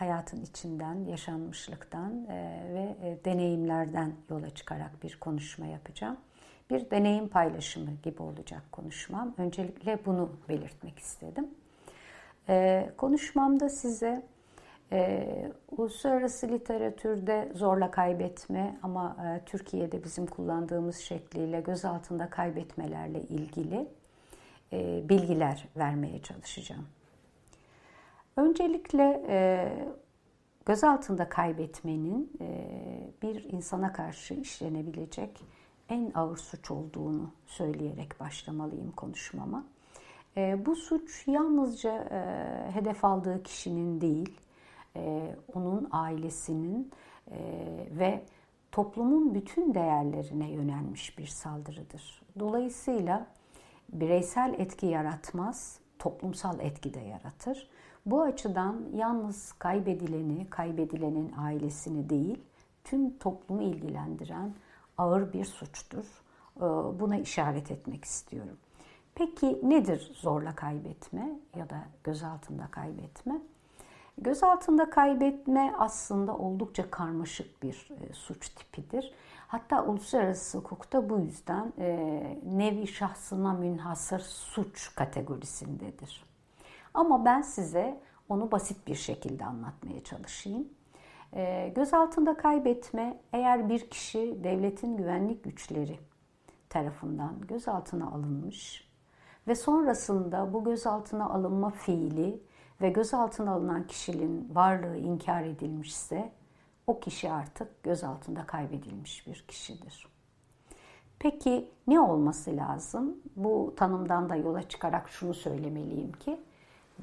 hayatın içinden, yaşanmışlıktan e, ve e, deneyimlerden yola çıkarak bir konuşma yapacağım. Bir deneyim paylaşımı gibi olacak konuşmam. Öncelikle bunu belirtmek istedim. Ee, konuşmamda size e, uluslararası literatürde zorla kaybetme ama Türkiye'de bizim kullandığımız şekliyle gözaltında kaybetmelerle ilgili bilgiler vermeye çalışacağım. Öncelikle e, gözaltında kaybetmenin e, bir insana karşı işlenebilecek en ağır suç olduğunu söyleyerek başlamalıyım konuşmama. E, bu suç yalnızca e, hedef aldığı kişinin değil, e, onun ailesinin e, ve toplumun bütün değerlerine yönelmiş bir saldırıdır. Dolayısıyla bireysel etki yaratmaz, toplumsal etki de yaratır. Bu açıdan yalnız kaybedileni, kaybedilenin ailesini değil, tüm toplumu ilgilendiren ağır bir suçtur. Ee, buna işaret etmek istiyorum. Peki nedir zorla kaybetme ya da gözaltında kaybetme? Gözaltında kaybetme aslında oldukça karmaşık bir e, suç tipidir. Hatta uluslararası hukukta bu yüzden e, nevi şahsına münhasır suç kategorisindedir. Ama ben size onu basit bir şekilde anlatmaya çalışayım. E, gözaltında kaybetme eğer bir kişi devletin güvenlik güçleri tarafından gözaltına alınmış ve sonrasında bu gözaltına alınma fiili ve gözaltına alınan kişinin varlığı inkar edilmişse o kişi artık gözaltında kaybedilmiş bir kişidir. Peki ne olması lazım? Bu tanımdan da yola çıkarak şunu söylemeliyim ki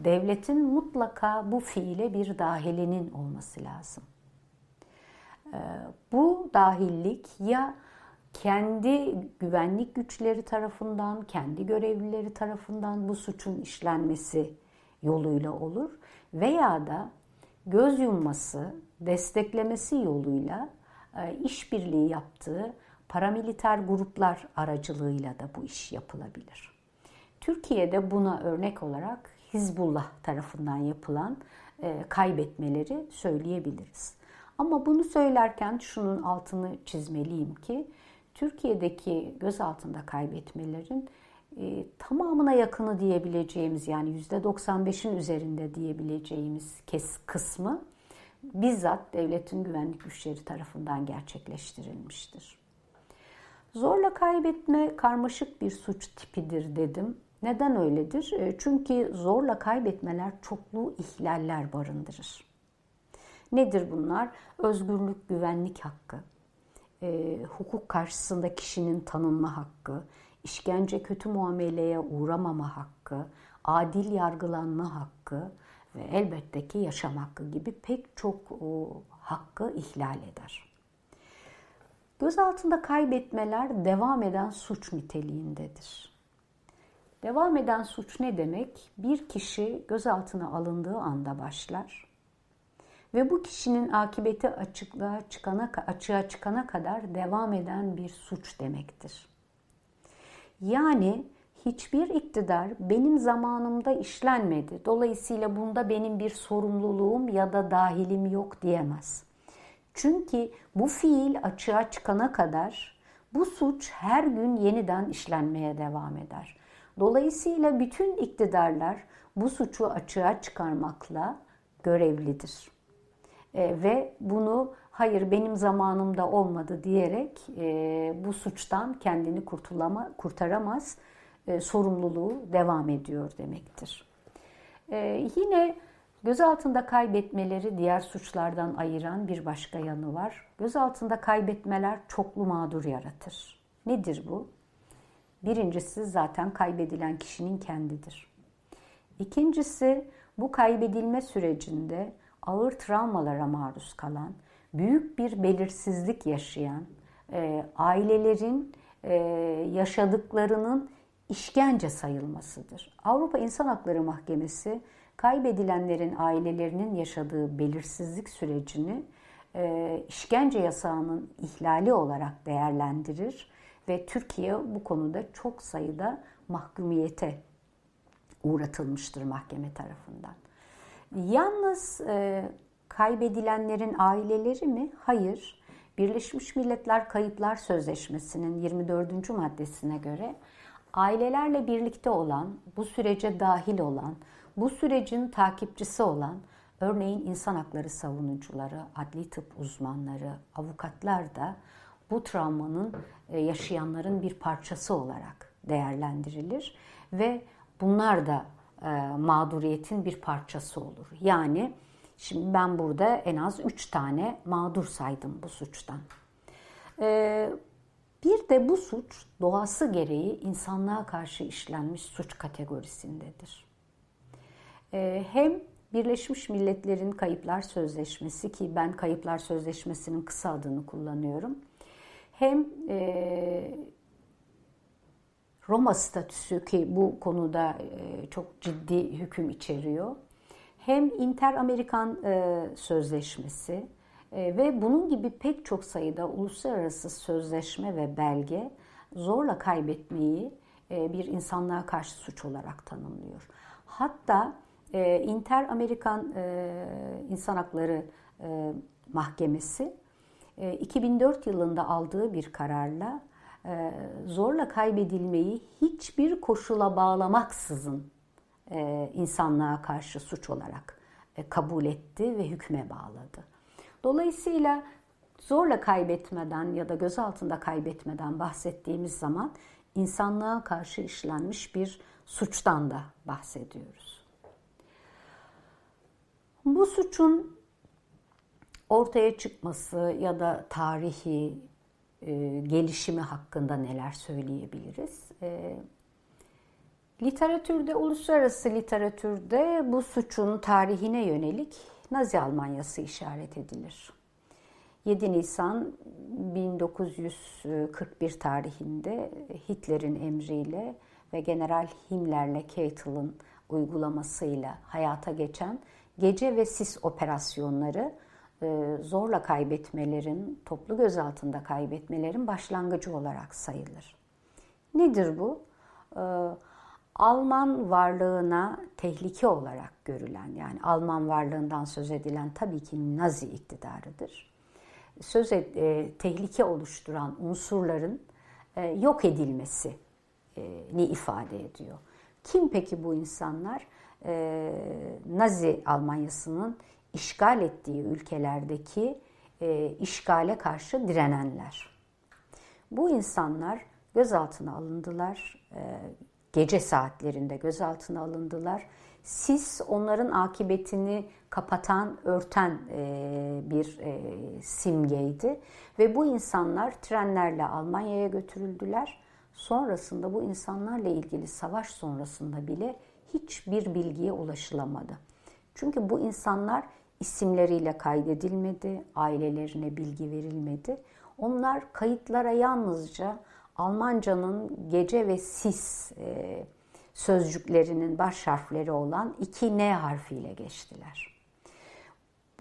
devletin mutlaka bu fiile bir dahilinin olması lazım. Ee, bu dahillik ya kendi güvenlik güçleri tarafından, kendi görevlileri tarafından bu suçun işlenmesi yoluyla olur veya da göz yumması, desteklemesi yoluyla e, işbirliği yaptığı paramiliter gruplar aracılığıyla da bu iş yapılabilir. Türkiye'de buna örnek olarak Hizbullah tarafından yapılan e, kaybetmeleri söyleyebiliriz. Ama bunu söylerken şunun altını çizmeliyim ki Türkiye'deki gözaltında kaybetmelerin e, tamamına yakını diyebileceğimiz yani %95'in üzerinde diyebileceğimiz kes kısmı bizzat devletin güvenlik güçleri tarafından gerçekleştirilmiştir. Zorla kaybetme karmaşık bir suç tipidir dedim. Neden öyledir? E, çünkü zorla kaybetmeler çoklu ihlaller barındırır. Nedir bunlar? Özgürlük, güvenlik hakkı, e, hukuk karşısında kişinin tanınma hakkı, işkence kötü muameleye uğramama hakkı, adil yargılanma hakkı ve elbette ki yaşam hakkı gibi pek çok o, hakkı ihlal eder. Gözaltında kaybetmeler devam eden suç niteliğindedir. Devam eden suç ne demek? Bir kişi gözaltına alındığı anda başlar ve bu kişinin akıbeti açıklığa çıkana, açığa çıkana kadar devam eden bir suç demektir. Yani hiçbir iktidar benim zamanımda işlenmedi. Dolayısıyla bunda benim bir sorumluluğum ya da dahilim yok diyemez. Çünkü bu fiil açığa çıkana kadar bu suç her gün yeniden işlenmeye devam eder. Dolayısıyla bütün iktidarlar bu suçu açığa çıkarmakla görevlidir. E, ve bunu hayır benim zamanımda olmadı diyerek e, bu suçtan kendini kurtulama, kurtaramaz, e, sorumluluğu devam ediyor demektir. E, yine gözaltında kaybetmeleri diğer suçlardan ayıran bir başka yanı var. Gözaltında kaybetmeler çoklu mağdur yaratır. Nedir bu? Birincisi zaten kaybedilen kişinin kendidir. İkincisi bu kaybedilme sürecinde ağır travmalara maruz kalan, büyük bir belirsizlik yaşayan e, ailelerin e, yaşadıklarının işkence sayılmasıdır. Avrupa İnsan Hakları Mahkemesi kaybedilenlerin ailelerinin yaşadığı belirsizlik sürecini e, işkence yasağının ihlali olarak değerlendirir ve Türkiye bu konuda çok sayıda mahkumiyete uğratılmıştır mahkeme tarafından. Yalnız e, kaybedilenlerin aileleri mi? Hayır. Birleşmiş Milletler Kayıplar Sözleşmesi'nin 24. maddesine göre ailelerle birlikte olan, bu sürece dahil olan, bu sürecin takipçisi olan, örneğin insan hakları savunucuları, adli tıp uzmanları, avukatlar da bu travmanın e, yaşayanların bir parçası olarak değerlendirilir ve bunlar da e, mağduriyetin bir parçası olur. Yani şimdi ben burada en az üç tane mağdur saydım bu suçtan. E, bir de bu suç doğası gereği insanlığa karşı işlenmiş suç kategorisindedir. Hem Birleşmiş Milletler'in Kayıplar Sözleşmesi ki ben Kayıplar Sözleşmesi'nin kısa adını kullanıyorum. Hem e, Roma statüsü ki bu konuda e, çok ciddi hüküm içeriyor. Hem Inter-Amerikan e, Sözleşmesi e, ve bunun gibi pek çok sayıda uluslararası sözleşme ve belge zorla kaybetmeyi bir insanlığa karşı suç olarak tanımlıyor. Hatta Inter-Amerikan İnsan Hakları Mahkemesi 2004 yılında aldığı bir kararla e, zorla kaybedilmeyi hiçbir koşula bağlamaksızın e, insanlığa karşı suç olarak e, kabul etti ve hükme bağladı. Dolayısıyla zorla kaybetmeden ya da gözaltında kaybetmeden bahsettiğimiz zaman insanlığa karşı işlenmiş bir suçtan da bahsediyoruz. Bu suçun ortaya çıkması ya da tarihi e, gelişimi hakkında neler söyleyebiliriz? E, literatürde, uluslararası literatürde bu suçun tarihine yönelik Nazi Almanyası işaret edilir. 7 Nisan 1941 tarihinde Hitler'in emriyle ve General Himmler'le Keitel'ın uygulamasıyla hayata geçen gece ve sis operasyonları zorla kaybetmelerin, toplu gözaltında kaybetmelerin başlangıcı olarak sayılır. Nedir bu? E, Alman varlığına tehlike olarak görülen, yani Alman varlığından söz edilen tabii ki Nazi iktidarıdır. Söz et, e, tehlike oluşturan unsurların yok edilmesini ifade ediyor. Kim peki bu insanlar? Nazi Almanyası'nın işgal ettiği ülkelerdeki e, işgale karşı direnenler. Bu insanlar gözaltına alındılar, e, gece saatlerinde gözaltına alındılar. Sis onların akıbetini kapatan, örten e, bir e, simgeydi ve bu insanlar trenlerle Almanya'ya götürüldüler. Sonrasında bu insanlarla ilgili savaş sonrasında bile hiçbir bilgiye ulaşılamadı. Çünkü bu insanlar isimleriyle kaydedilmedi, ailelerine bilgi verilmedi. Onlar kayıtlara yalnızca Almancanın gece ve sis e, sözcüklerinin baş harfleri olan iki N harfiyle geçtiler.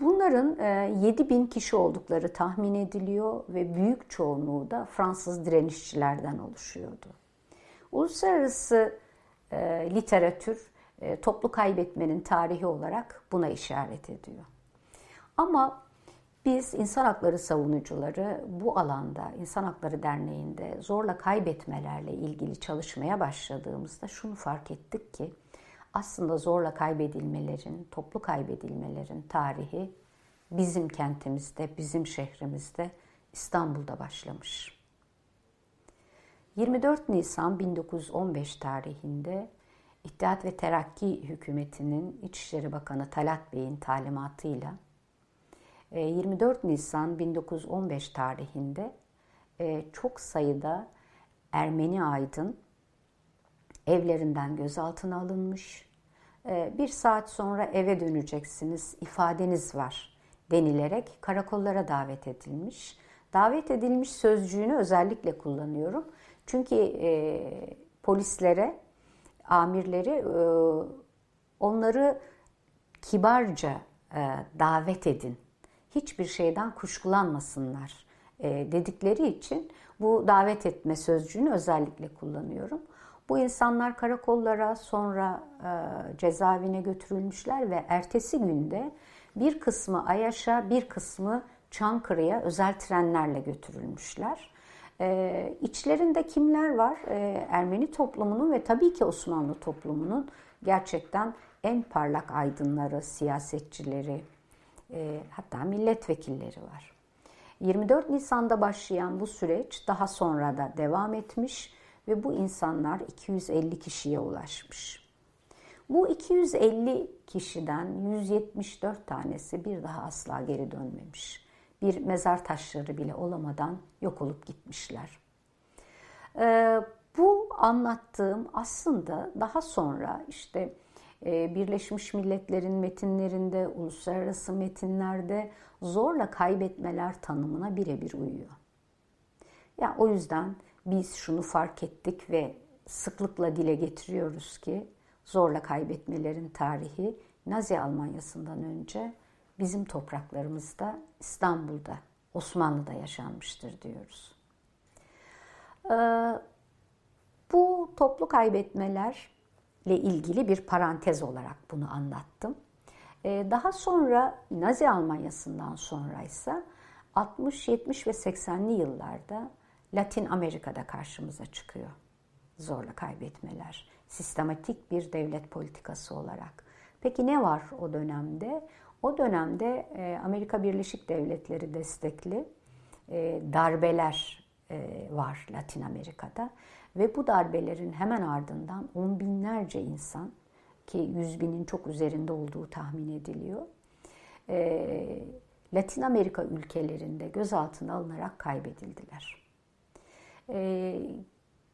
Bunların e, 7 bin kişi oldukları tahmin ediliyor ve büyük çoğunluğu da Fransız direnişçilerden oluşuyordu. Uluslararası e, literatür e, toplu kaybetmenin tarihi olarak buna işaret ediyor. Ama biz insan hakları savunucuları bu alanda İnsan Hakları Derneği'nde zorla kaybetmelerle ilgili çalışmaya başladığımızda şunu fark ettik ki aslında zorla kaybedilmelerin, toplu kaybedilmelerin tarihi bizim kentimizde, bizim şehrimizde İstanbul'da başlamış. 24 Nisan 1915 tarihinde İttihat ve Terakki hükümetinin İçişleri Bakanı Talat Bey'in talimatıyla 24 e, Nisan 1915 tarihinde e, çok sayıda Ermeni aydın evlerinden gözaltına alınmış. E, bir saat sonra eve döneceksiniz, ifadeniz var denilerek karakollara davet edilmiş. Davet edilmiş sözcüğünü özellikle kullanıyorum. Çünkü polislere, amirleri e, onları kibarca e, davet edin. Hiçbir şeyden kuşkulanmasınlar e, dedikleri için bu davet etme sözcüğünü özellikle kullanıyorum. Bu insanlar karakollara sonra cezaevine götürülmüşler ve ertesi günde bir kısmı Ayaş'a bir kısmı Çankırı'ya özel trenlerle götürülmüşler. Ee, içlerinde kimler var? Ee, Ermeni toplumunun ve tabii ki Osmanlı toplumunun gerçekten en parlak aydınları, siyasetçileri, e, hatta milletvekilleri var. 24 Nisan'da başlayan bu süreç daha sonra da devam etmiş ve bu insanlar 250 kişiye ulaşmış. Bu 250 kişiden 174 tanesi bir daha asla geri dönmemiş. Bir mezar taşları bile olamadan yok olup gitmişler. Ee, bu anlattığım aslında daha sonra işte e, Birleşmiş Milletler'in metinlerinde, uluslararası metinlerde zorla kaybetmeler tanımına birebir uyuyor. Ya o yüzden biz şunu fark ettik ve sıklıkla dile getiriyoruz ki zorla kaybetmelerin tarihi Nazi Almanyası'ndan önce bizim topraklarımızda İstanbul'da, Osmanlı'da yaşanmıştır diyoruz. Ee, bu toplu kaybetmelerle ilgili bir parantez olarak bunu anlattım. Ee, daha sonra Nazi Almanyası'ndan sonra ise 60, 70 ve 80'li yıllarda Latin Amerika'da karşımıza çıkıyor zorla kaybetmeler. Sistematik bir devlet politikası olarak. Peki ne var o dönemde? O dönemde e, Amerika Birleşik Devletleri destekli e, darbeler e, var Latin Amerika'da. Ve bu darbelerin hemen ardından on binlerce insan ki yüz binin çok üzerinde olduğu tahmin ediliyor. Latin Amerika ülkelerinde gözaltına alınarak kaybedildiler.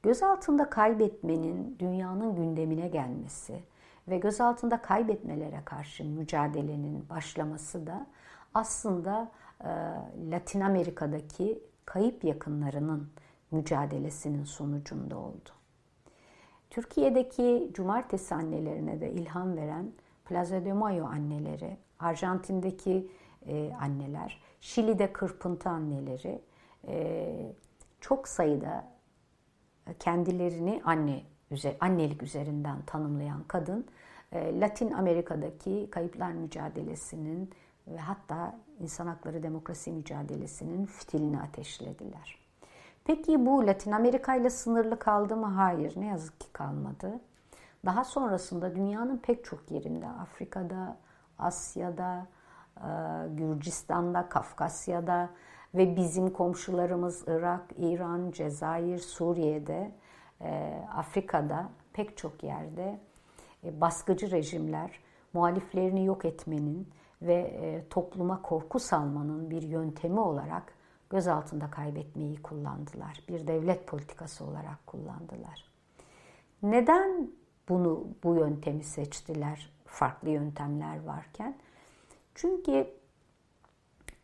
Gözaltında kaybetmenin dünyanın gündemine gelmesi ve gözaltında kaybetmelere karşı mücadelenin başlaması da aslında e, Latin Amerika'daki kayıp yakınlarının mücadelesinin sonucunda oldu. Türkiye'deki cumartesi annelerine de ilham veren Plaza de Mayo anneleri, Arjantin'deki e, anneler, Şili'de kırpıntı anneleri e, çok sayıda kendilerini anne annelik üzerinden tanımlayan kadın e, Latin Amerika'daki kayıplar mücadelesinin ve hatta insan hakları demokrasi mücadelesinin fitilini ateşlediler. Peki bu Latin Amerika ile sınırlı kaldı mı? Hayır, ne yazık ki kalmadı. Daha sonrasında dünyanın pek çok yerinde, Afrika'da, Asya'da, e, Gürcistan'da, Kafkasya'da ve bizim komşularımız Irak, İran, Cezayir, Suriye'de Afrika'da pek çok yerde e, baskıcı rejimler muhaliflerini yok etmenin ve e, topluma korku salmanın bir yöntemi olarak gözaltında kaybetmeyi kullandılar. Bir devlet politikası olarak kullandılar. Neden bunu bu yöntemi seçtiler? Farklı yöntemler varken. Çünkü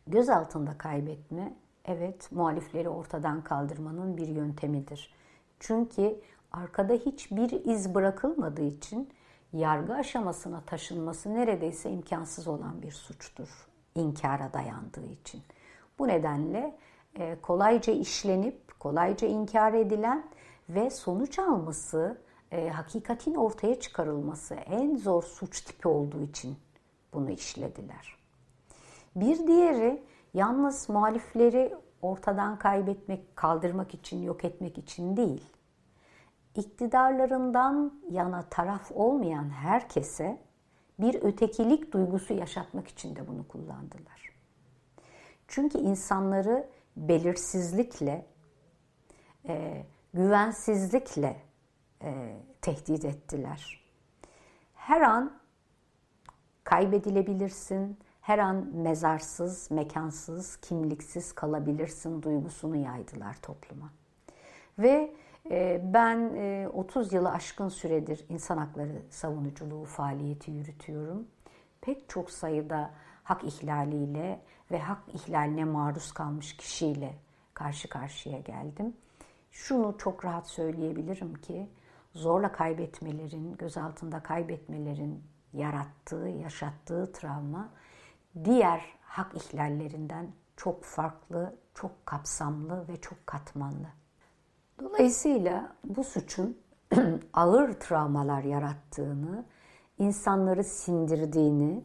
gözaltında kaybetme evet muhalifleri ortadan kaldırmanın bir yöntemidir. Çünkü arkada hiçbir iz bırakılmadığı için yargı aşamasına taşınması neredeyse imkansız olan bir suçtur. İnkara dayandığı için. Bu nedenle e, kolayca işlenip, kolayca inkar edilen ve sonuç alması, e, hakikatin ortaya çıkarılması en zor suç tipi olduğu için bunu işlediler. Bir diğeri yalnız muhalifleri ortadan kaybetmek, kaldırmak için, yok etmek için değil. İktidarlarından yana taraf olmayan herkese bir ötekilik duygusu yaşatmak için de bunu kullandılar. Çünkü insanları belirsizlikle, e, güvensizlikle e, tehdit ettiler. Her an kaybedilebilirsin, her an mezarsız, mekansız, kimliksiz kalabilirsin duygusunu yaydılar topluma. Ve e, ben 30 e, yılı aşkın süredir insan hakları savunuculuğu faaliyeti yürütüyorum. Pek çok sayıda hak ihlaliyle ve hak ihlaline maruz kalmış kişiyle karşı karşıya geldim. Şunu çok rahat söyleyebilirim ki zorla kaybetmelerin, gözaltında kaybetmelerin yarattığı, yaşattığı travma diğer hak ihlallerinden çok farklı, çok kapsamlı ve çok katmanlı. Dolayısıyla bu suçun ağır travmalar yarattığını, insanları sindirdiğini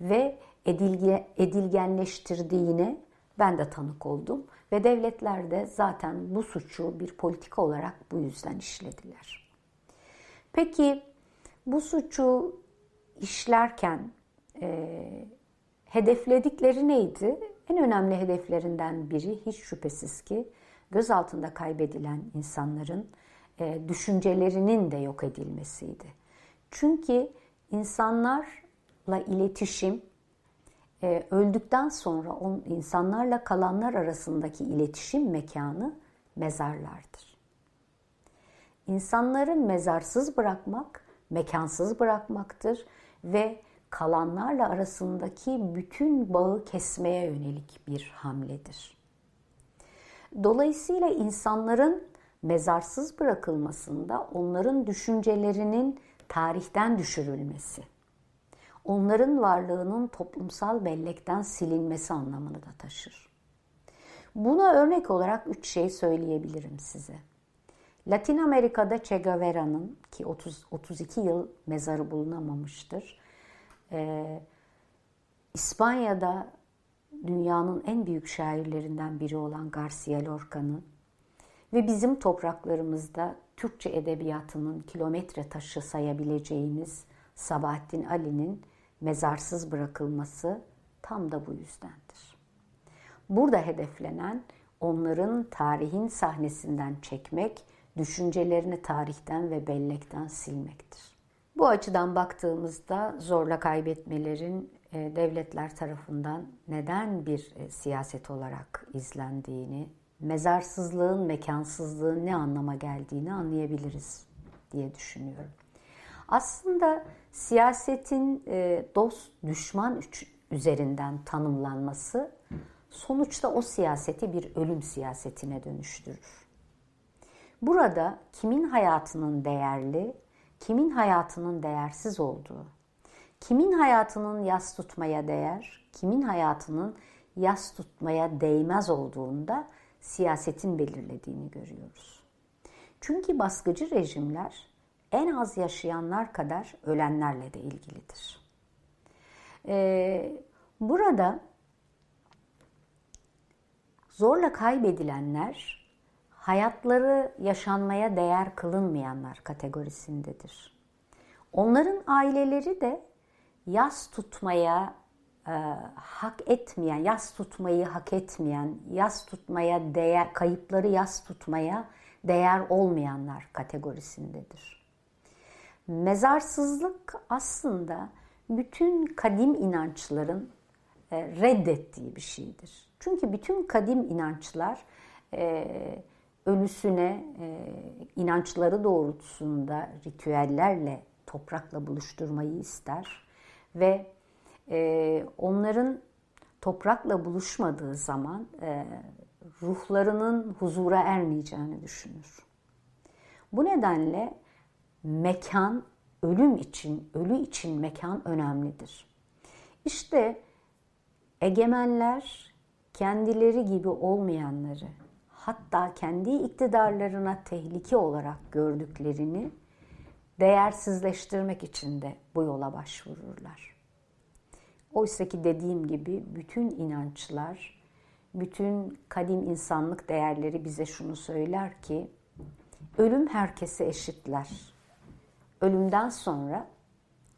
ve edilge, edilgenleştirdiğine ben de tanık oldum. Ve devletler de zaten bu suçu bir politika olarak bu yüzden işlediler. Peki bu suçu işlerken e, hedefledikleri neydi? En önemli hedeflerinden biri hiç şüphesiz ki gözaltında kaybedilen insanların e, düşüncelerinin de yok edilmesiydi. Çünkü insanlarla iletişim e, öldükten sonra on, insanlarla kalanlar arasındaki iletişim mekanı mezarlardır. İnsanları mezarsız bırakmak, mekansız bırakmaktır ve kalanlarla arasındaki bütün bağı kesmeye yönelik bir hamledir. Dolayısıyla insanların mezarsız bırakılmasında onların düşüncelerinin tarihten düşürülmesi, onların varlığının toplumsal bellekten silinmesi anlamını da taşır. Buna örnek olarak üç şey söyleyebilirim size. Latin Amerika'da Che Guevara'nın ki 30, 32 yıl mezarı bulunamamıştır. Ee, İspanya'da dünyanın en büyük şairlerinden biri olan Garcia Lorca'nın ve bizim topraklarımızda Türkçe edebiyatının kilometre taşı sayabileceğimiz Sabahattin Ali'nin mezarsız bırakılması tam da bu yüzdendir. Burada hedeflenen onların tarihin sahnesinden çekmek, düşüncelerini tarihten ve bellekten silmektir. Bu açıdan baktığımızda zorla kaybetmelerin e, devletler tarafından neden bir e, siyaset olarak izlendiğini, mezarsızlığın, mekansızlığın ne anlama geldiğini anlayabiliriz diye düşünüyorum. Aslında siyasetin e, dost düşman üzerinden tanımlanması sonuçta o siyaseti bir ölüm siyasetine dönüştürür. Burada kimin hayatının değerli, kimin hayatının değersiz olduğu, kimin hayatının yas tutmaya değer, kimin hayatının yas tutmaya değmez olduğunda siyasetin belirlediğini görüyoruz. Çünkü baskıcı rejimler en az yaşayanlar kadar ölenlerle de ilgilidir. Ee, burada zorla kaybedilenler hayatları yaşanmaya değer kılınmayanlar kategorisindedir. Onların aileleri de yas tutmaya e, hak etmeyen, yas tutmayı hak etmeyen, yas tutmaya değer, kayıpları yas tutmaya değer olmayanlar kategorisindedir. Mezarsızlık aslında bütün kadim inançların e, reddettiği bir şeydir. Çünkü bütün kadim inançlar e, ölüsüne e, inançları doğrultusunda ritüellerle toprakla buluşturmayı ister ve e, onların toprakla buluşmadığı zaman e, ruhlarının huzura ermeyeceğini düşünür. Bu nedenle mekan ölüm için, ölü için mekan önemlidir. İşte egemenler kendileri gibi olmayanları, hatta kendi iktidarlarına tehlike olarak gördüklerini değersizleştirmek için de bu yola başvururlar. Oysa ki dediğim gibi bütün inançlar, bütün kadim insanlık değerleri bize şunu söyler ki ölüm herkese eşitler. Ölümden sonra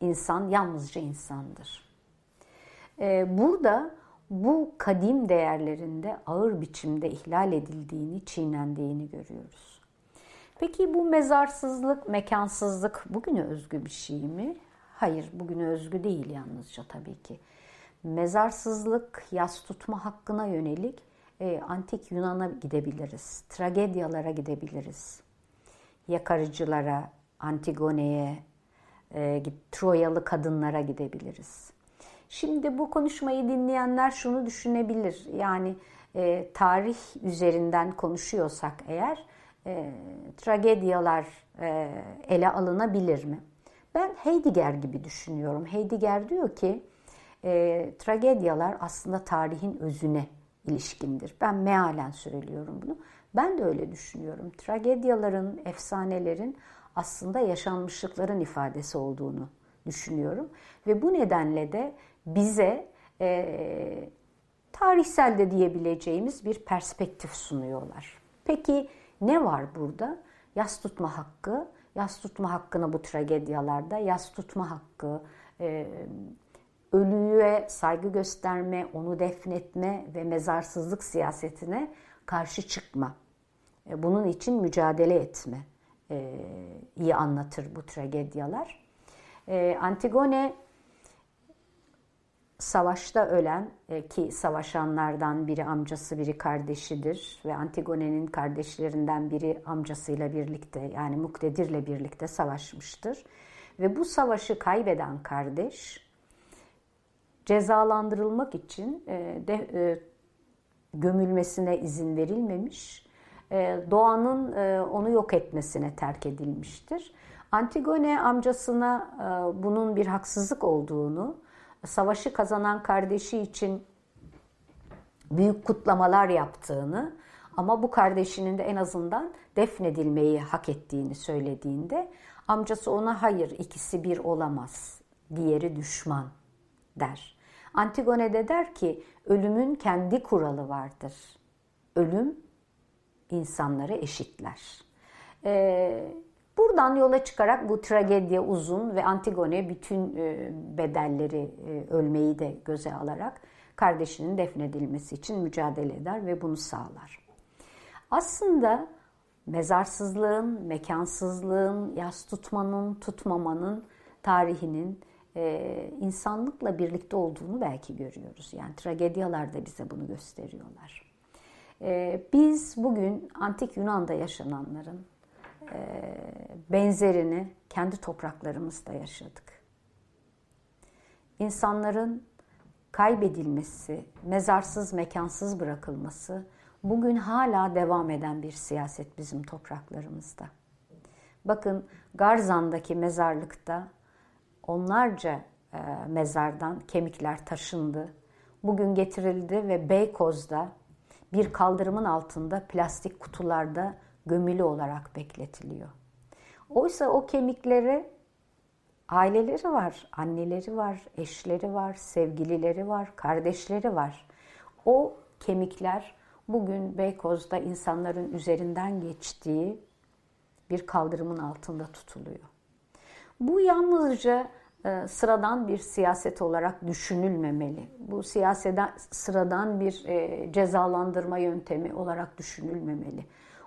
insan yalnızca insandır. Ee, burada bu kadim değerlerinde ağır biçimde ihlal edildiğini, çiğnendiğini görüyoruz. Peki bu mezarsızlık, mekansızlık bugüne özgü bir şey mi? Hayır, bugüne özgü değil yalnızca tabii ki. Mezarsızlık, yas tutma hakkına yönelik e, antik Yunan'a gidebiliriz. Tragedyalara gidebiliriz. Yakarıcılara, Antigone'ye, e, Troyalı kadınlara gidebiliriz. Şimdi bu konuşmayı dinleyenler şunu düşünebilir. Yani e, tarih üzerinden konuşuyorsak eğer e, tragedyalar e, ele alınabilir mi? Ben Heidegger gibi düşünüyorum. Heidegger diyor ki e, tragedyalar aslında tarihin özüne ilişkindir. Ben mealen söylüyorum bunu. Ben de öyle düşünüyorum. Tragedyaların, efsanelerin aslında yaşanmışlıkların ifadesi olduğunu düşünüyorum. Ve bu nedenle de bize e, tarihsel de diyebileceğimiz bir perspektif sunuyorlar. Peki ne var burada? Yas tutma hakkı, yas tutma hakkını bu tragedyalarda, yas tutma hakkı, e, ölüye saygı gösterme, onu defnetme ve mezarsızlık siyasetine karşı çıkma. E, bunun için mücadele etme e, iyi anlatır bu tragedyalar. E, Antigone savaşta ölen ki savaşanlardan biri amcası biri kardeşidir ve Antigone'nin kardeşlerinden biri amcasıyla birlikte yani Muktedir'le birlikte savaşmıştır. Ve bu savaşı kaybeden kardeş cezalandırılmak için de, gömülmesine izin verilmemiş e, doğanın e, onu yok etmesine terk edilmiştir. Antigone amcasına e, bunun bir haksızlık olduğunu, savaşı kazanan kardeşi için büyük kutlamalar yaptığını ama bu kardeşinin de en azından defnedilmeyi hak ettiğini söylediğinde amcası ona hayır ikisi bir olamaz, diğeri düşman der. Antigone de der ki ölümün kendi kuralı vardır. Ölüm insanları eşitler. Ee, buradan yola çıkarak bu tragedya uzun ve Antigone bütün e, bedelleri e, ölmeyi de göze alarak kardeşinin defnedilmesi için mücadele eder ve bunu sağlar. Aslında mezarsızlığın, mekansızlığın, yas tutmanın, tutmamanın tarihinin e, insanlıkla birlikte olduğunu belki görüyoruz. Yani tragedyalar da bize bunu gösteriyorlar. Biz bugün antik Yunan'da yaşananların benzerini kendi topraklarımızda yaşadık. İnsanların kaybedilmesi, mezarsız, mekansız bırakılması bugün hala devam eden bir siyaset bizim topraklarımızda. Bakın Garzan'daki mezarlıkta onlarca e, mezardan kemikler taşındı. Bugün getirildi ve Beykoz'da bir kaldırımın altında plastik kutularda gömülü olarak bekletiliyor. Oysa o kemikleri aileleri var, anneleri var, eşleri var, sevgilileri var, kardeşleri var. O kemikler bugün Beykoz'da insanların üzerinden geçtiği bir kaldırımın altında tutuluyor. Bu yalnızca e, sıradan bir siyaset olarak düşünülmemeli. Bu siyaseten sıradan bir e, cezalandırma yöntemi olarak düşünülmemeli.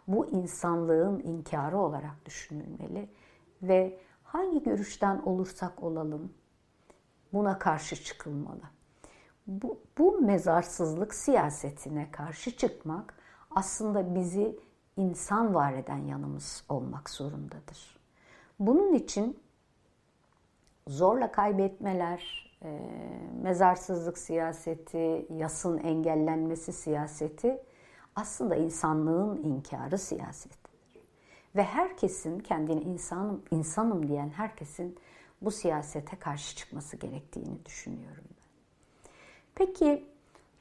Bu insanlığın inkarı olarak düşünülmeli ve hangi görüşten olursak olalım buna karşı çıkılmalı. Bu, bu mezarsızlık siyasetine karşı çıkmak aslında bizi insan var eden yanımız olmak zorundadır. Bunun için zorla kaybetmeler, e, mezarsızlık siyaseti, yasın engellenmesi siyaseti aslında insanlığın inkarı siyasetidir. Ve herkesin kendini insanım, insanım diyen herkesin bu siyasete karşı çıkması gerektiğini düşünüyorum ben. Peki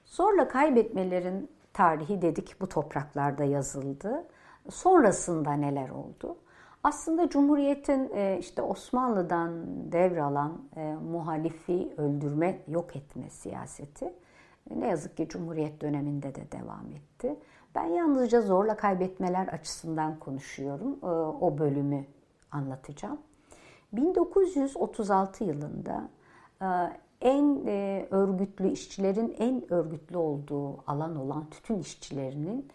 zorla kaybetmelerin tarihi dedik bu topraklarda yazıldı. Sonrasında neler oldu? Aslında Cumhuriyet'in e, işte Osmanlı'dan devralan e, muhalifi öldürme, yok etme siyaseti ne yazık ki Cumhuriyet döneminde de devam etti. Ben yalnızca zorla kaybetmeler açısından konuşuyorum. O bölümü anlatacağım. 1936 yılında en örgütlü işçilerin en örgütlü olduğu alan olan tütün işçilerinin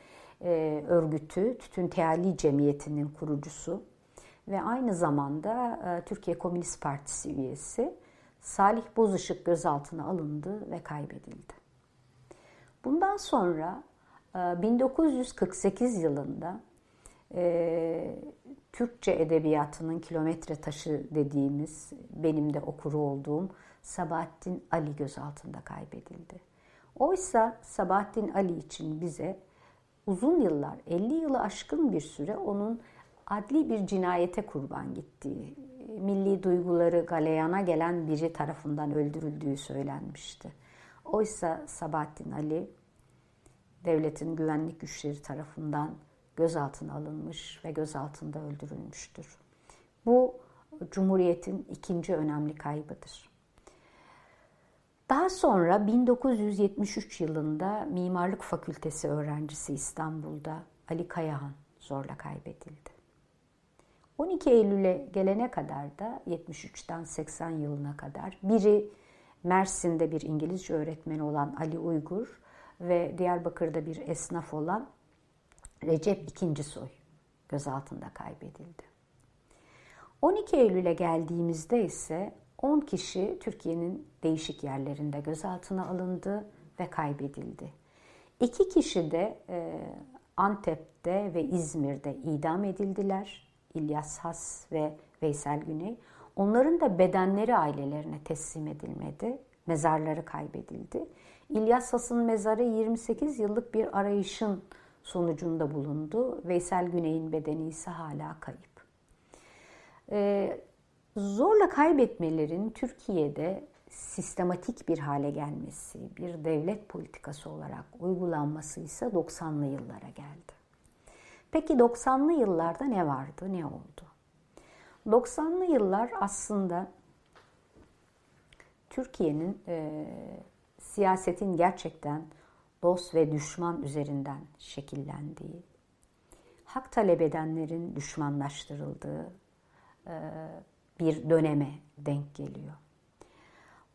örgütü, Tütün Teali Cemiyeti'nin kurucusu ve aynı zamanda e, Türkiye Komünist Partisi üyesi Salih Bozışık gözaltına alındı ve kaybedildi. Bundan sonra 1948 e, yılında e, Türkçe edebiyatının kilometre taşı dediğimiz benim de okuru olduğum Sabahattin Ali gözaltında kaybedildi. Oysa Sabahattin Ali için bize uzun yıllar, 50 yılı aşkın bir süre onun adli bir cinayete kurban gittiği, milli duyguları galeyana gelen biri tarafından öldürüldüğü söylenmişti. Oysa Sabahattin Ali devletin güvenlik güçleri tarafından gözaltına alınmış ve gözaltında öldürülmüştür. Bu Cumhuriyet'in ikinci önemli kaybıdır. Daha sonra 1973 yılında Mimarlık Fakültesi öğrencisi İstanbul'da Ali Kayahan zorla kaybedildi. 12 Eylül'e gelene kadar da 73'ten 80 yılına kadar biri Mersin'de bir İngilizce öğretmeni olan Ali Uygur ve Diyarbakır'da bir esnaf olan Recep II. Soy gözaltında kaybedildi. 12 Eylül'e geldiğimizde ise 10 kişi Türkiye'nin değişik yerlerinde gözaltına alındı ve kaybedildi. İki kişi de e, Antep'te ve İzmir'de idam edildiler. İlyas Has ve Veysel Güney. Onların da bedenleri ailelerine teslim edilmedi. Mezarları kaybedildi. İlyas Has'ın mezarı 28 yıllık bir arayışın sonucunda bulundu. Veysel Güney'in bedeni ise hala kayıp. Ee, zorla kaybetmelerin Türkiye'de sistematik bir hale gelmesi, bir devlet politikası olarak uygulanması ise 90'lı yıllara geldi. Peki 90'lı yıllarda ne vardı, ne oldu? 90'lı yıllar aslında Türkiye'nin e, siyasetin gerçekten dost ve düşman üzerinden şekillendiği, hak talep edenlerin düşmanlaştırıldığı e, bir döneme denk geliyor.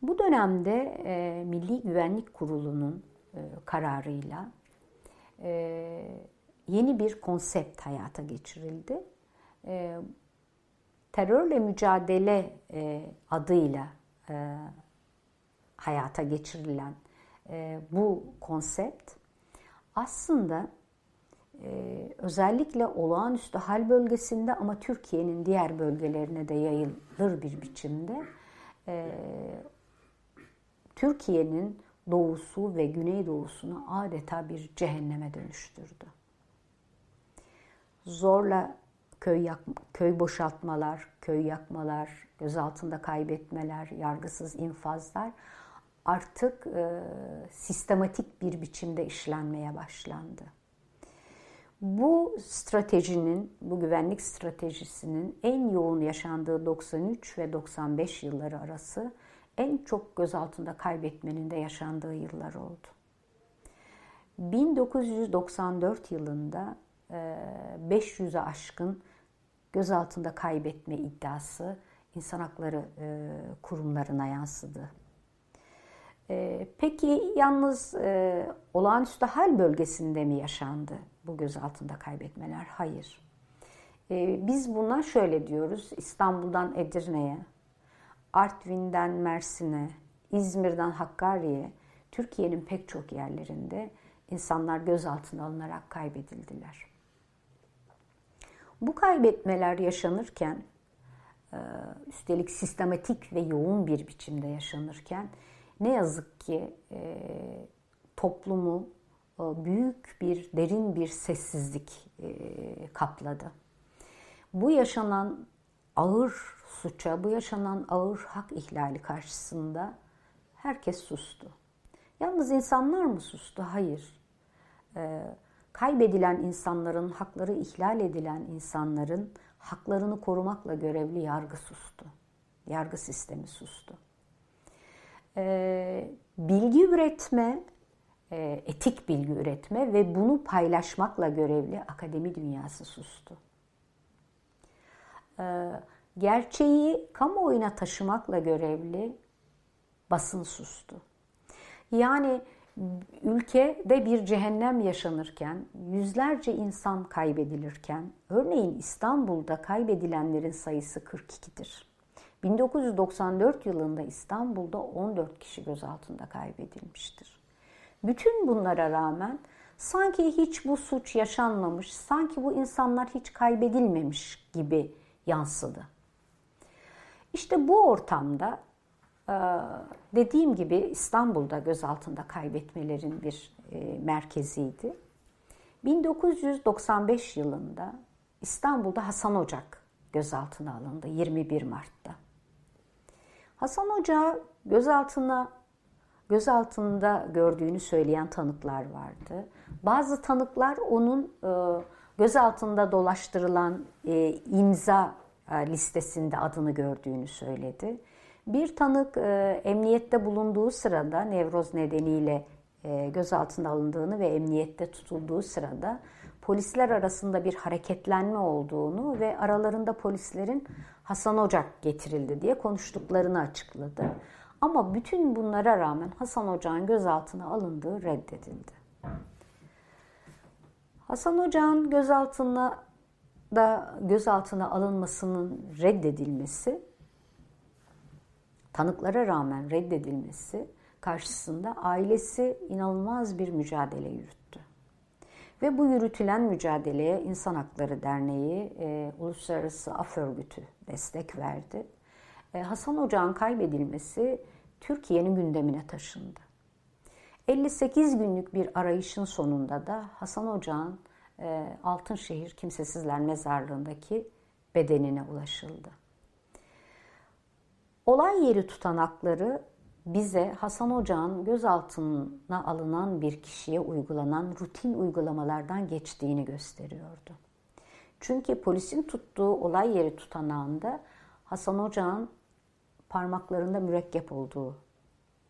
Bu dönemde e, Milli Güvenlik Kurulu'nun e, kararıyla e, yeni bir konsept hayata geçirildi. E, terörle mücadele e, adıyla e, hayata geçirilen e, bu konsept aslında e, özellikle olağanüstü hal bölgesinde ama Türkiye'nin diğer bölgelerine de yayılır bir biçimde Türkiye'nin doğusu ve güneydoğusunu adeta bir cehenneme dönüştürdü. Zorla köy yak, köy boşaltmalar, köy yakmalar, gözaltında kaybetmeler, yargısız infazlar artık e, sistematik bir biçimde işlenmeye başlandı. Bu stratejinin, bu güvenlik stratejisinin en yoğun yaşandığı 93 ve 95 yılları arası en çok gözaltında kaybetmenin de yaşandığı yıllar oldu. 1994 yılında 500'e aşkın gözaltında kaybetme iddiası insan hakları e, kurumlarına yansıdı. E, peki yalnız e, olağanüstü hal bölgesinde mi yaşandı bu gözaltında kaybetmeler? Hayır. Biz buna şöyle diyoruz. İstanbul'dan Edirne'ye, Artvin'den Mersin'e, İzmir'den Hakkari'ye, Türkiye'nin pek çok yerlerinde insanlar gözaltına alınarak kaybedildiler. Bu kaybetmeler yaşanırken, e, üstelik sistematik ve yoğun bir biçimde yaşanırken ne yazık ki e, toplumu e, büyük bir, derin bir sessizlik kapladı. Bu yaşanan ağır suça, bu yaşanan ağır hak ihlali karşısında herkes sustu. Yalnız insanlar mı sustu? Hayır. Hayır kaybedilen insanların, hakları ihlal edilen insanların haklarını korumakla görevli yargı sustu. Yargı sistemi sustu. Ee, bilgi üretme, e, etik bilgi üretme ve bunu paylaşmakla görevli akademi dünyası sustu. Ee, gerçeği kamuoyuna taşımakla görevli basın sustu. Yani ülkede bir cehennem yaşanırken, yüzlerce insan kaybedilirken, örneğin İstanbul'da kaybedilenlerin sayısı 42'dir. 1994 yılında İstanbul'da 14 kişi gözaltında kaybedilmiştir. Bütün bunlara rağmen sanki hiç bu suç yaşanmamış, sanki bu insanlar hiç kaybedilmemiş gibi yansıdı. İşte bu ortamda dediğim gibi İstanbul'da gözaltında kaybetmelerin bir e, merkeziydi. 1995 yılında İstanbul'da Hasan Ocak gözaltına alındı 21 Mart'ta. Hasan Hoca gözaltına gözaltında gördüğünü söyleyen tanıklar vardı. Bazı tanıklar onun e, gözaltında dolaştırılan e, imza listesinde adını gördüğünü söyledi. Bir tanık e, emniyette bulunduğu sırada nevroz nedeniyle e, gözaltında alındığını ve emniyette tutulduğu sırada polisler arasında bir hareketlenme olduğunu ve aralarında polislerin Hasan Ocak getirildi diye konuştuklarını açıkladı. Ama bütün bunlara rağmen Hasan Ocak'ın gözaltına alındığı reddedildi. Hasan Ocak'ın gözaltına da gözaltına alınmasının reddedilmesi, tanıklara rağmen reddedilmesi karşısında ailesi inanılmaz bir mücadele yürüttü. Ve bu yürütülen mücadeleye İnsan Hakları Derneği, e, Uluslararası Af Örgütü destek verdi. E, Hasan Ocağın kaybedilmesi Türkiye'nin gündemine taşındı. 58 günlük bir arayışın sonunda da Hasan Ocağın e, Altınşehir Kimsesizler Mezarlığı'ndaki bedenine ulaşıldı. Olay yeri tutanakları bize Hasan Ocağ'ın gözaltına alınan bir kişiye uygulanan rutin uygulamalardan geçtiğini gösteriyordu. Çünkü polisin tuttuğu olay yeri tutanağında Hasan Ocağ'ın parmaklarında mürekkep olduğu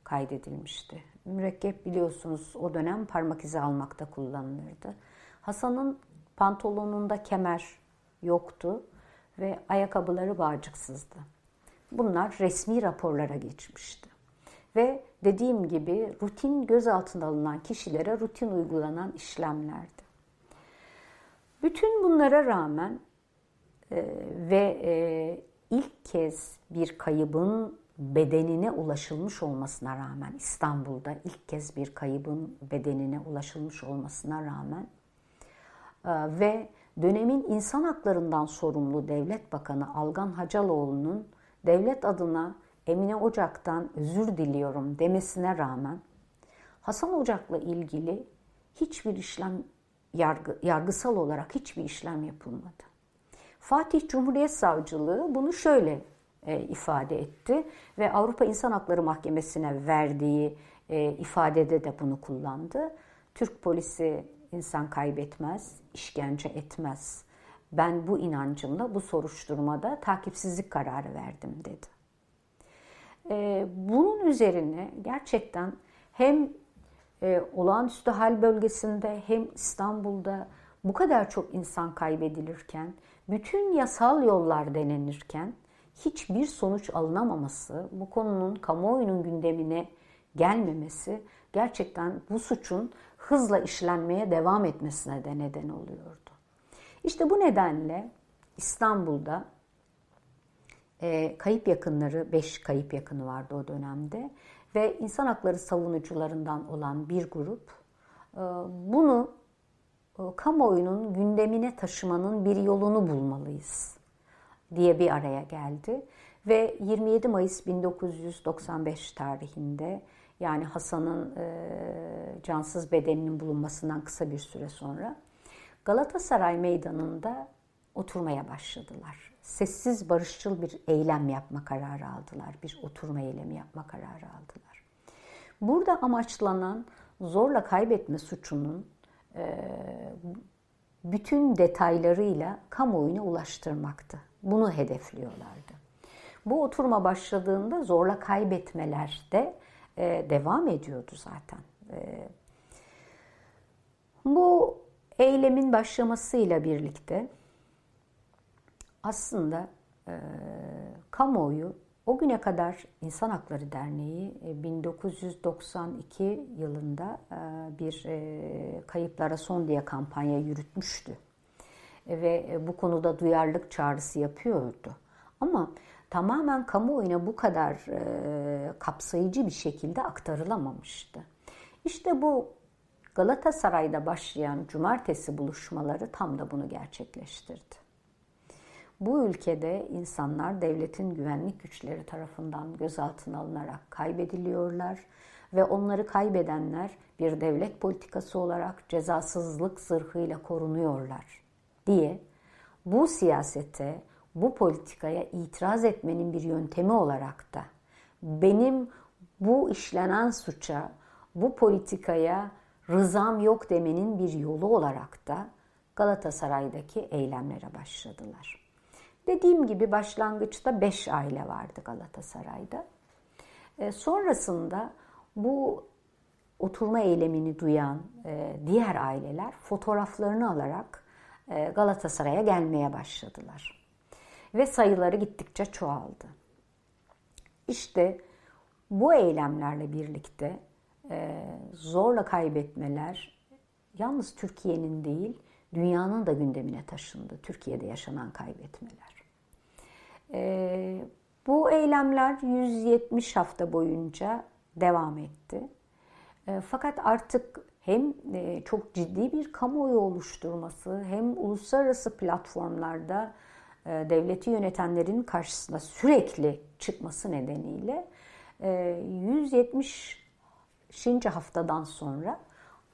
kaydedilmişti. Mürekkep biliyorsunuz o dönem parmak izi almakta kullanılırdı. Hasan'ın pantolonunda kemer yoktu ve ayakkabıları bağcıksızdı. Bunlar resmi raporlara geçmişti. Ve dediğim gibi rutin gözaltına alınan kişilere rutin uygulanan işlemlerdi. Bütün bunlara rağmen e, ve e, ilk kez bir kaybın bedenine ulaşılmış olmasına rağmen İstanbul'da ilk kez bir kaybın bedenine ulaşılmış olmasına rağmen e, ve dönemin insan haklarından sorumlu Devlet Bakanı Algan Hacaloğlu'nun devlet adına Emine Ocak'tan özür diliyorum demesine rağmen Hasan Ocak'la ilgili hiçbir işlem yargı, yargısal olarak hiçbir işlem yapılmadı. Fatih Cumhuriyet Savcılığı bunu şöyle e, ifade etti ve Avrupa İnsan Hakları Mahkemesi'ne verdiği e, ifadede de bunu kullandı. Türk polisi insan kaybetmez, işkence etmez. Ben bu inancımla bu soruşturmada takipsizlik kararı verdim dedi. E, bunun üzerine gerçekten hem e, olağanüstü hal bölgesinde hem İstanbul'da bu kadar çok insan kaybedilirken, bütün yasal yollar denenirken hiçbir sonuç alınamaması, bu konunun kamuoyunun gündemine gelmemesi gerçekten bu suçun hızla işlenmeye devam etmesine de neden oluyordu. İşte bu nedenle İstanbul'da e, kayıp yakınları, 5 kayıp yakını vardı o dönemde ve insan hakları savunucularından olan bir grup e, bunu e, kamuoyunun gündemine taşımanın bir yolunu bulmalıyız diye bir araya geldi. Ve 27 Mayıs 1995 tarihinde yani Hasan'ın e, cansız bedeninin bulunmasından kısa bir süre sonra Galatasaray Meydanı'nda oturmaya başladılar. Sessiz barışçıl bir eylem yapma kararı aldılar. Bir oturma eylemi yapma kararı aldılar. Burada amaçlanan zorla kaybetme suçunun e, bütün detaylarıyla kamuoyuna ulaştırmaktı. Bunu hedefliyorlardı. Bu oturma başladığında zorla kaybetmeler de e, devam ediyordu zaten. E, bu eylemin başlamasıyla birlikte aslında e, kamuoyu o güne kadar İnsan Hakları Derneği 1992 e, yılında bir kayıplara son diye kampanya yürütmüştü. Ve bu konuda duyarlılık çağrısı yapıyordu. Ama tamamen kamuoyuna bu kadar kapsayıcı bir şekilde aktarılamamıştı. İşte bu Galatasaray'da başlayan cumartesi buluşmaları tam da bunu gerçekleştirdi. Bu ülkede insanlar devletin güvenlik güçleri tarafından gözaltına alınarak kaybediliyorlar ve onları kaybedenler bir devlet politikası olarak cezasızlık zırhıyla korunuyorlar diye bu siyasete, bu politikaya itiraz etmenin bir yöntemi olarak da benim bu işlenen suça, bu politikaya rızam yok demenin bir yolu olarak da Galatasaray'daki eylemlere başladılar. Dediğim gibi başlangıçta 5 aile vardı Galatasaray'da. E, sonrasında bu oturma eylemini duyan e, diğer aileler fotoğraflarını alarak e, Galatasaray'a gelmeye başladılar. Ve sayıları gittikçe çoğaldı. İşte bu eylemlerle birlikte e, zorla kaybetmeler yalnız Türkiye'nin değil, dünyanın da gündemine taşındı. Türkiye'de yaşanan kaybetmeler. E, bu eylemler 170 hafta boyunca devam etti. E, fakat artık hem çok ciddi bir kamuoyu oluşturması hem uluslararası platformlarda devleti yönetenlerin karşısında sürekli çıkması nedeniyle 170 haftadan sonra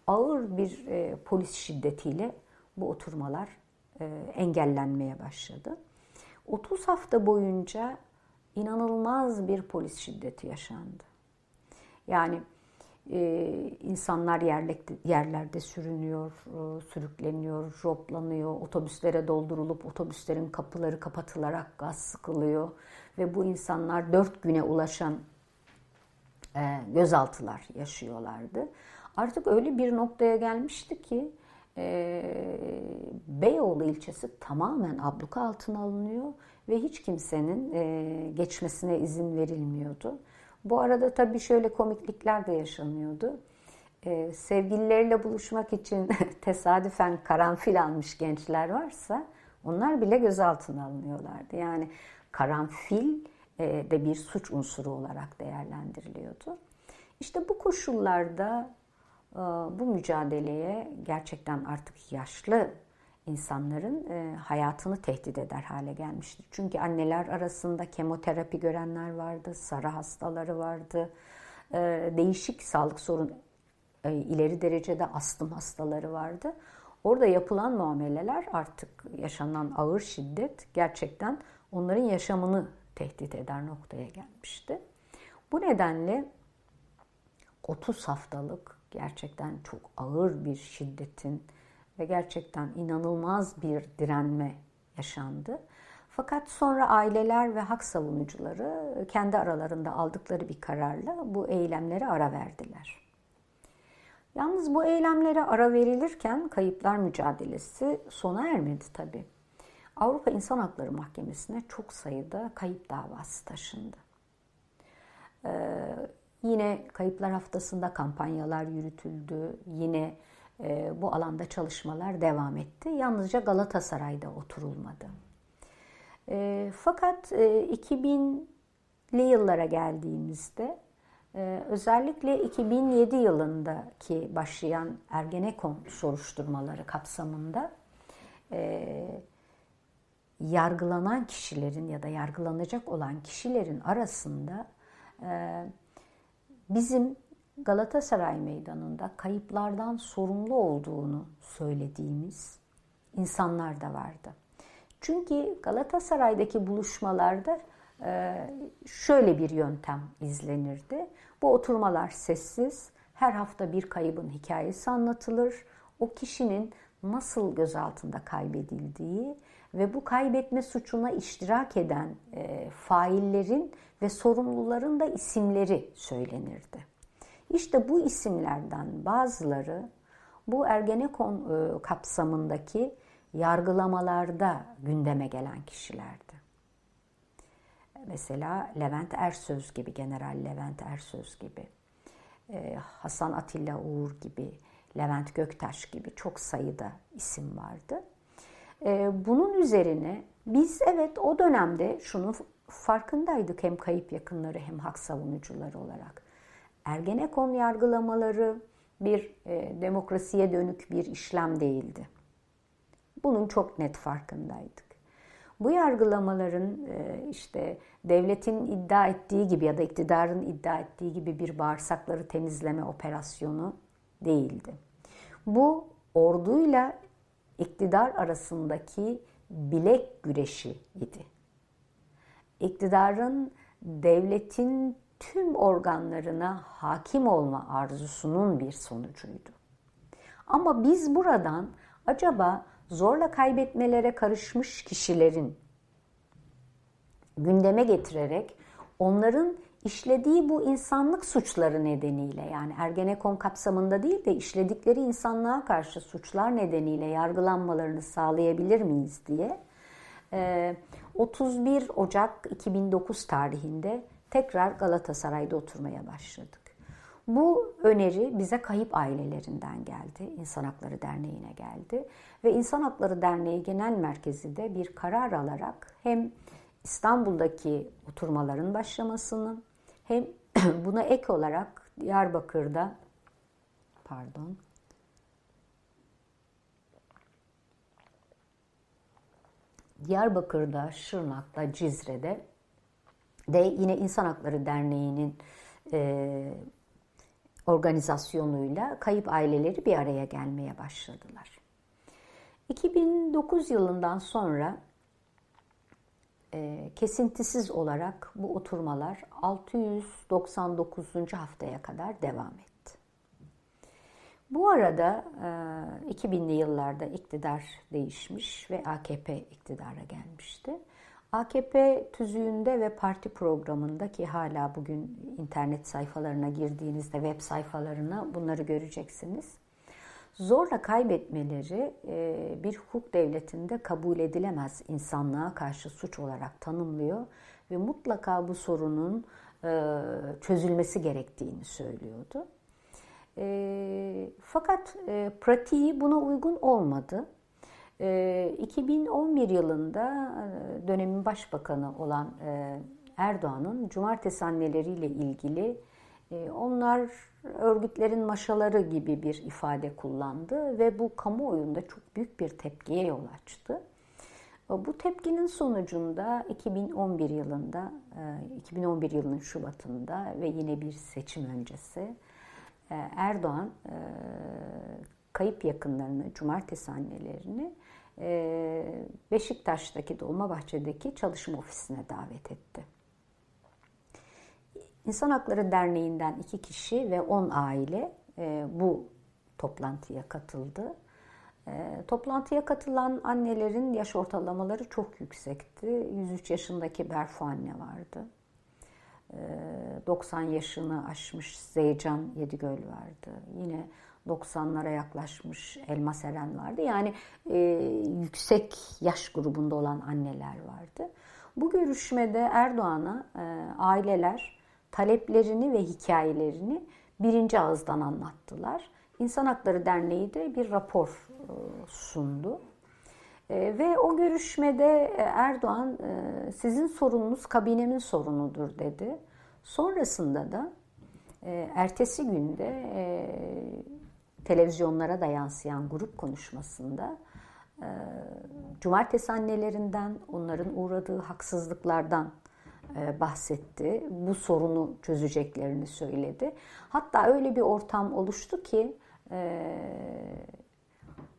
ağır bir polis şiddetiyle bu oturmalar engellenmeye başladı. 30 hafta boyunca inanılmaz bir polis şiddeti yaşandı. Yani e, insanlar yerlerde, yerlerde sürünüyor, e, sürükleniyor, roplanıyor, otobüslere doldurulup otobüslerin kapıları kapatılarak gaz sıkılıyor ve bu insanlar dört güne ulaşan e, gözaltılar yaşıyorlardı. Artık öyle bir noktaya gelmişti ki e, Beyoğlu ilçesi tamamen abluka altına alınıyor ve hiç kimsenin e, geçmesine izin verilmiyordu. Bu arada tabii şöyle komiklikler de yaşanıyordu. Ee, sevgilileriyle buluşmak için tesadüfen karanfil almış gençler varsa onlar bile gözaltına alınıyorlardı. Yani karanfil de bir suç unsuru olarak değerlendiriliyordu. İşte bu koşullarda e, bu mücadeleye gerçekten artık yaşlı insanların e, hayatını tehdit eder hale gelmiştir. Çünkü anneler arasında kemoterapi görenler vardı, sarı hastaları vardı, e, değişik sağlık sorun e, ileri derecede astım hastaları vardı. Orada yapılan muameleler artık yaşanan ağır şiddet gerçekten onların yaşamını tehdit eder noktaya gelmişti. Bu nedenle 30 haftalık gerçekten çok ağır bir şiddetin ve gerçekten inanılmaz bir direnme yaşandı. Fakat sonra aileler ve hak savunucuları kendi aralarında aldıkları bir kararla bu eylemlere ara verdiler. Yalnız bu eylemlere ara verilirken kayıplar mücadelesi sona ermedi tabi. Avrupa İnsan Hakları Mahkemesi'ne çok sayıda kayıp davası taşındı. Ee, yine Kayıplar Haftası'nda kampanyalar yürütüldü. Yine e, bu alanda çalışmalar devam etti. Yalnızca Galatasaray'da oturulmadı. E, fakat e, 2000'li yıllara geldiğimizde e, özellikle 2007 yılındaki başlayan Ergenekon soruşturmaları kapsamında e, yargılanan kişilerin ya da yargılanacak olan kişilerin arasında e, bizim Galatasaray Meydanı'nda kayıplardan sorumlu olduğunu söylediğimiz insanlar da vardı. Çünkü Galatasaray'daki buluşmalarda e, şöyle bir yöntem izlenirdi. Bu oturmalar sessiz, her hafta bir kaybın hikayesi anlatılır. O kişinin nasıl gözaltında kaybedildiği ve bu kaybetme suçuna iştirak eden e, faillerin ve sorumluların da isimleri söylenirdi. İşte bu isimlerden bazıları bu Ergenekon e, kapsamındaki yargılamalarda gündeme gelen kişilerdi. Mesela Levent Ersöz gibi, General Levent Ersöz gibi, e, Hasan Atilla Uğur gibi, Levent Göktaş gibi çok sayıda isim vardı. E, bunun üzerine biz evet o dönemde şunu farkındaydık hem kayıp yakınları hem hak savunucuları olarak. Ergenekon yargılamaları bir e, demokrasiye dönük bir işlem değildi. Bunun çok net farkındaydık. Bu yargılamaların e, işte devletin iddia ettiği gibi ya da iktidarın iddia ettiği gibi bir bağırsakları temizleme operasyonu değildi. Bu orduyla iktidar arasındaki bilek güreşi idi. İktidarın devletin tüm organlarına hakim olma arzusunun bir sonucuydu. Ama biz buradan acaba zorla kaybetmelere karışmış kişilerin gündeme getirerek onların işlediği bu insanlık suçları nedeniyle yani Ergenekon kapsamında değil de işledikleri insanlığa karşı suçlar nedeniyle yargılanmalarını sağlayabilir miyiz diye 31 Ocak 2009 tarihinde tekrar Galatasaray'da oturmaya başladık. Bu öneri bize kayıp ailelerinden geldi. İnsan Hakları Derneği'ne geldi. Ve İnsan Hakları Derneği Genel Merkezi de bir karar alarak hem İstanbul'daki oturmaların başlamasını hem buna ek olarak Diyarbakır'da pardon Diyarbakır'da, Şırnak'ta, Cizre'de de yine İnsan Hakları Derneği'nin e, organizasyonuyla kayıp aileleri bir araya gelmeye başladılar. 2009 yılından sonra e, kesintisiz olarak bu oturmalar 699. haftaya kadar devam etti. Bu arada e, 2000'li yıllarda iktidar değişmiş ve AKP iktidara gelmişti. AKP tüzüğünde ve parti programında ki hala bugün internet sayfalarına girdiğinizde web sayfalarına bunları göreceksiniz. Zorla kaybetmeleri e, bir hukuk devletinde kabul edilemez insanlığa karşı suç olarak tanımlıyor ve mutlaka bu sorunun e, çözülmesi gerektiğini söylüyordu. E, fakat pratiği buna uygun olmadı. 2011 yılında dönemin başbakanı olan Erdoğan'ın cumartesi anneleriyle ilgili onlar örgütlerin maşaları gibi bir ifade kullandı ve bu kamuoyunda çok büyük bir tepkiye yol açtı. Bu tepkinin sonucunda 2011 yılında, 2011 yılının Şubat'ında ve yine bir seçim öncesi Erdoğan kayıp yakınlarını, cumartesi annelerini Beşiktaş'taki Dolmabahçe'deki çalışma ofisine davet etti. İnsan Hakları Derneği'nden iki kişi ve on aile e, bu toplantıya katıldı. E, toplantıya katılan annelerin yaş ortalamaları çok yüksekti. 103 yaşındaki Berfu anne vardı. E, 90 yaşını aşmış Zeycan Yedigöl vardı. Yine 90'lara yaklaşmış Elma Seren vardı. Yani e, yüksek yaş grubunda olan anneler vardı. Bu görüşmede Erdoğan'a e, aileler taleplerini ve hikayelerini birinci ağızdan anlattılar. İnsan Hakları Derneği de bir rapor e, sundu. E, ve o görüşmede e, Erdoğan sizin sorununuz kabinemin sorunudur dedi. Sonrasında da ertesi günde televizyonlara da yansıyan grup konuşmasında cumartesi annelerinden, onların uğradığı haksızlıklardan bahsetti. Bu sorunu çözeceklerini söyledi. Hatta öyle bir ortam oluştu ki e,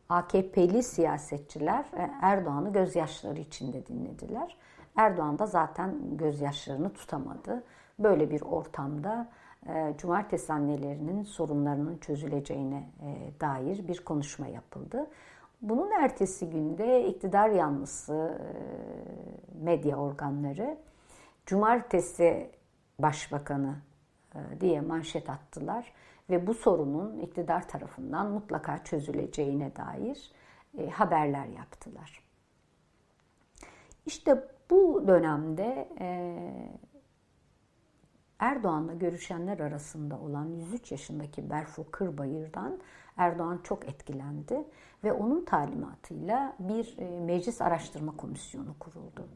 AKP'li siyasetçiler e, Erdoğan'ı gözyaşları içinde dinlediler. Erdoğan da zaten gözyaşlarını tutamadı. Böyle bir ortamda cumartesi annelerinin sorunlarının çözüleceğine dair bir konuşma yapıldı. Bunun ertesi günde iktidar yanlısı medya organları cumartesi başbakanı e, diye manşet attılar ve bu sorunun iktidar tarafından mutlaka çözüleceğine dair e, haberler yaptılar. İşte bu dönemde e, Erdoğan'la görüşenler arasında olan 103 yaşındaki Berfu Kırbayır'dan Erdoğan çok etkilendi ve onun talimatıyla bir meclis araştırma komisyonu kuruldu.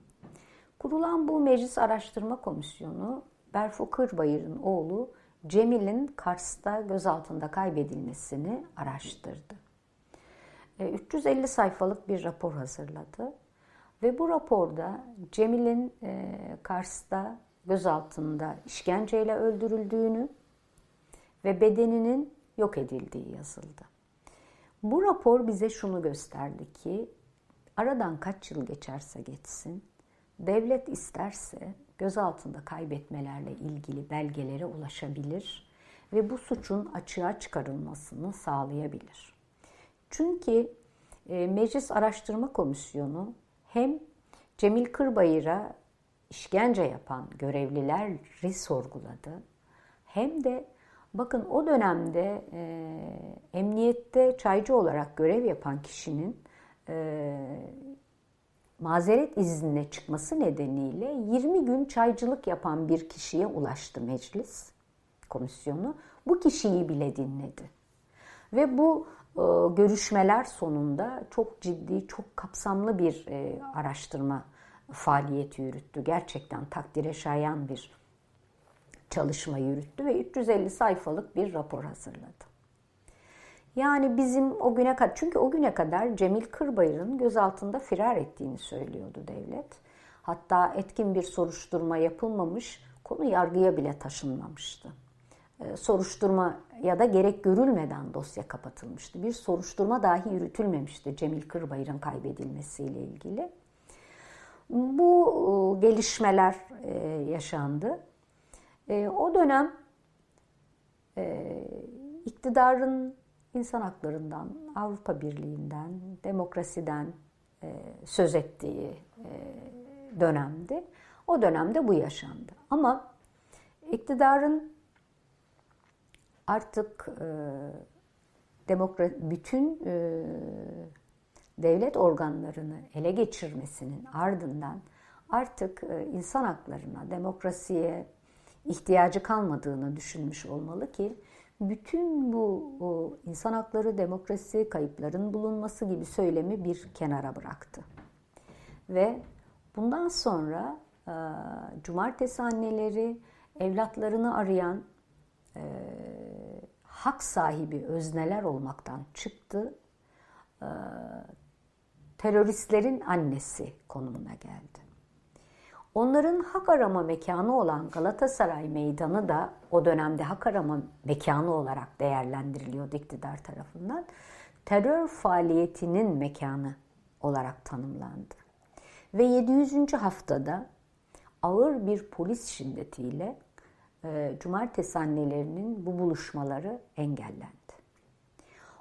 Kurulan bu Meclis Araştırma Komisyonu Berfu Kırbayır'ın oğlu Cemil'in Kars'ta gözaltında kaybedilmesini araştırdı. 350 e, sayfalık bir rapor hazırladı. Ve bu raporda Cemil'in e, Kars'ta gözaltında işkenceyle öldürüldüğünü ve bedeninin yok edildiği yazıldı. Bu rapor bize şunu gösterdi ki aradan kaç yıl geçerse geçsin devlet isterse gözaltında kaybetmelerle ilgili belgelere ulaşabilir ve bu suçun açığa çıkarılmasını sağlayabilir. Çünkü e, Meclis Araştırma Komisyonu hem Cemil Kırbayır'a işkence yapan görevlileri sorguladı hem de bakın o dönemde e, emniyette çaycı olarak görev yapan kişinin e, mazeret iznine çıkması nedeniyle 20 gün çaycılık yapan bir kişiye ulaştı meclis komisyonu. Bu kişiyi bile dinledi. Ve bu e, görüşmeler sonunda çok ciddi, çok kapsamlı bir e, araştırma faaliyeti yürüttü. Gerçekten takdire şayan bir çalışma yürüttü ve 350 sayfalık bir rapor hazırladı. Yani bizim o güne kadar, çünkü o güne kadar Cemil Kırbayır'ın gözaltında firar ettiğini söylüyordu devlet. Hatta etkin bir soruşturma yapılmamış, konu yargıya bile taşınmamıştı. Ee, soruşturma ya da gerek görülmeden dosya kapatılmıştı. Bir soruşturma dahi yürütülmemişti Cemil Kırbayır'ın kaybedilmesiyle ilgili. Bu e, gelişmeler e, yaşandı. E, o dönem iktidarın insan haklarından, Avrupa Birliği'nden, demokrasiden söz ettiği dönemdi. O dönemde bu yaşandı. Ama iktidarın artık e, demokrat bütün e, devlet organlarını ele geçirmesinin ardından artık e, insan haklarına, demokrasiye ihtiyacı kalmadığını düşünmüş olmalı ki bütün bu insan hakları, demokrasi, kayıpların bulunması gibi söylemi bir kenara bıraktı. Ve bundan sonra e, cumartesi anneleri evlatlarını arayan e, hak sahibi özneler olmaktan çıktı. E, teröristlerin annesi konumuna geldi. Onların hak arama mekanı olan Galatasaray Meydanı da o dönemde hak arama mekanı olarak değerlendiriliyordu iktidar tarafından. Terör faaliyetinin mekanı olarak tanımlandı. Ve 700. haftada ağır bir polis şiddetiyle e, cumartesi annelerinin bu buluşmaları engellendi.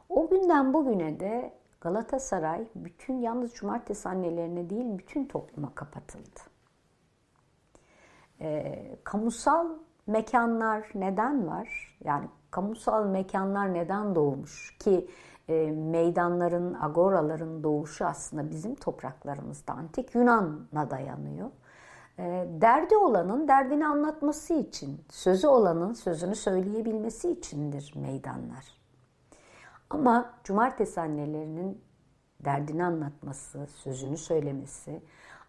O günden bugüne de Galatasaray bütün yalnız cumartesi annelerine değil bütün topluma kapatıldı. E, kamusal mekanlar neden var? Yani kamusal mekanlar neden doğmuş ki e, meydanların, agoraların doğuşu aslında bizim topraklarımızda antik Yunan'a dayanıyor. Ee, derdi olanın derdini anlatması için, sözü olanın sözünü söyleyebilmesi içindir meydanlar. Ama cumartesi annelerinin derdini anlatması, sözünü söylemesi,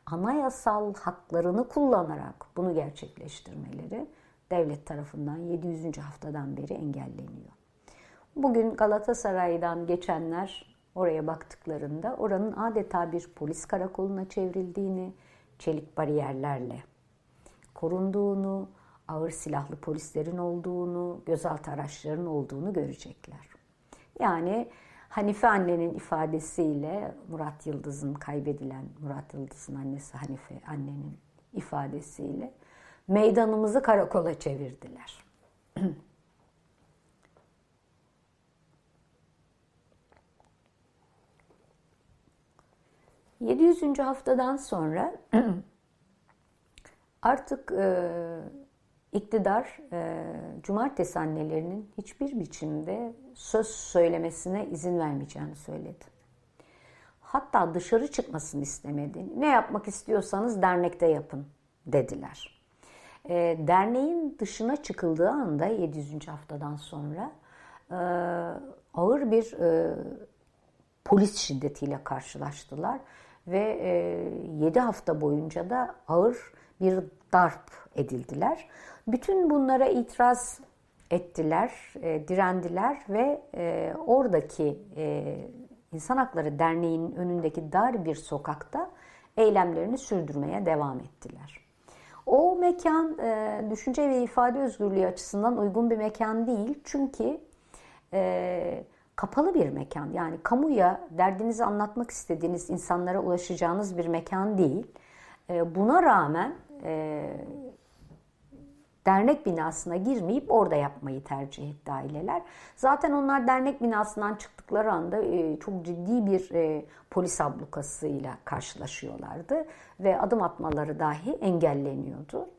anayasal haklarını kullanarak bunu gerçekleştirmeleri devlet tarafından 700. haftadan beri engelleniyor. Bugün Galatasaray'dan geçenler oraya baktıklarında oranın adeta bir polis karakoluna çevrildiğini, çelik bariyerlerle korunduğunu, ağır silahlı polislerin olduğunu, gözaltı araçlarının olduğunu görecekler. Yani Hanife annenin ifadesiyle Murat Yıldız'ın kaybedilen Murat Yıldız'ın annesi Hanife annenin ifadesiyle meydanımızı karakola çevirdiler. 700. haftadan sonra artık e, iktidar e, cumartesi annelerinin hiçbir biçimde söz söylemesine izin vermeyeceğini söyledi. Hatta dışarı çıkmasını istemedi. Ne yapmak istiyorsanız dernekte yapın dediler. E, derneğin dışına çıkıldığı anda 700. haftadan sonra e, ağır bir e, polis şiddetiyle karşılaştılar ve 7 e, hafta boyunca da ağır bir darp edildiler. Bütün bunlara itiraz ettiler, e, direndiler ve e, oradaki İnsan Hakları Derneği'nin önündeki dar bir sokakta eylemlerini sürdürmeye devam ettiler. O mekan e, düşünce ve ifade özgürlüğü açısından uygun bir mekan değil. Çünkü e, kapalı bir mekan. Yani kamuya derdinizi anlatmak istediğiniz insanlara ulaşacağınız bir mekan değil. E, buna rağmen e, dernek binasına girmeyip orada yapmayı tercih etti aileler. Zaten onlar dernek binasından çıktıkları anda e, çok ciddi bir e, polis ablukasıyla karşılaşıyorlardı ve adım atmaları dahi engelleniyordu.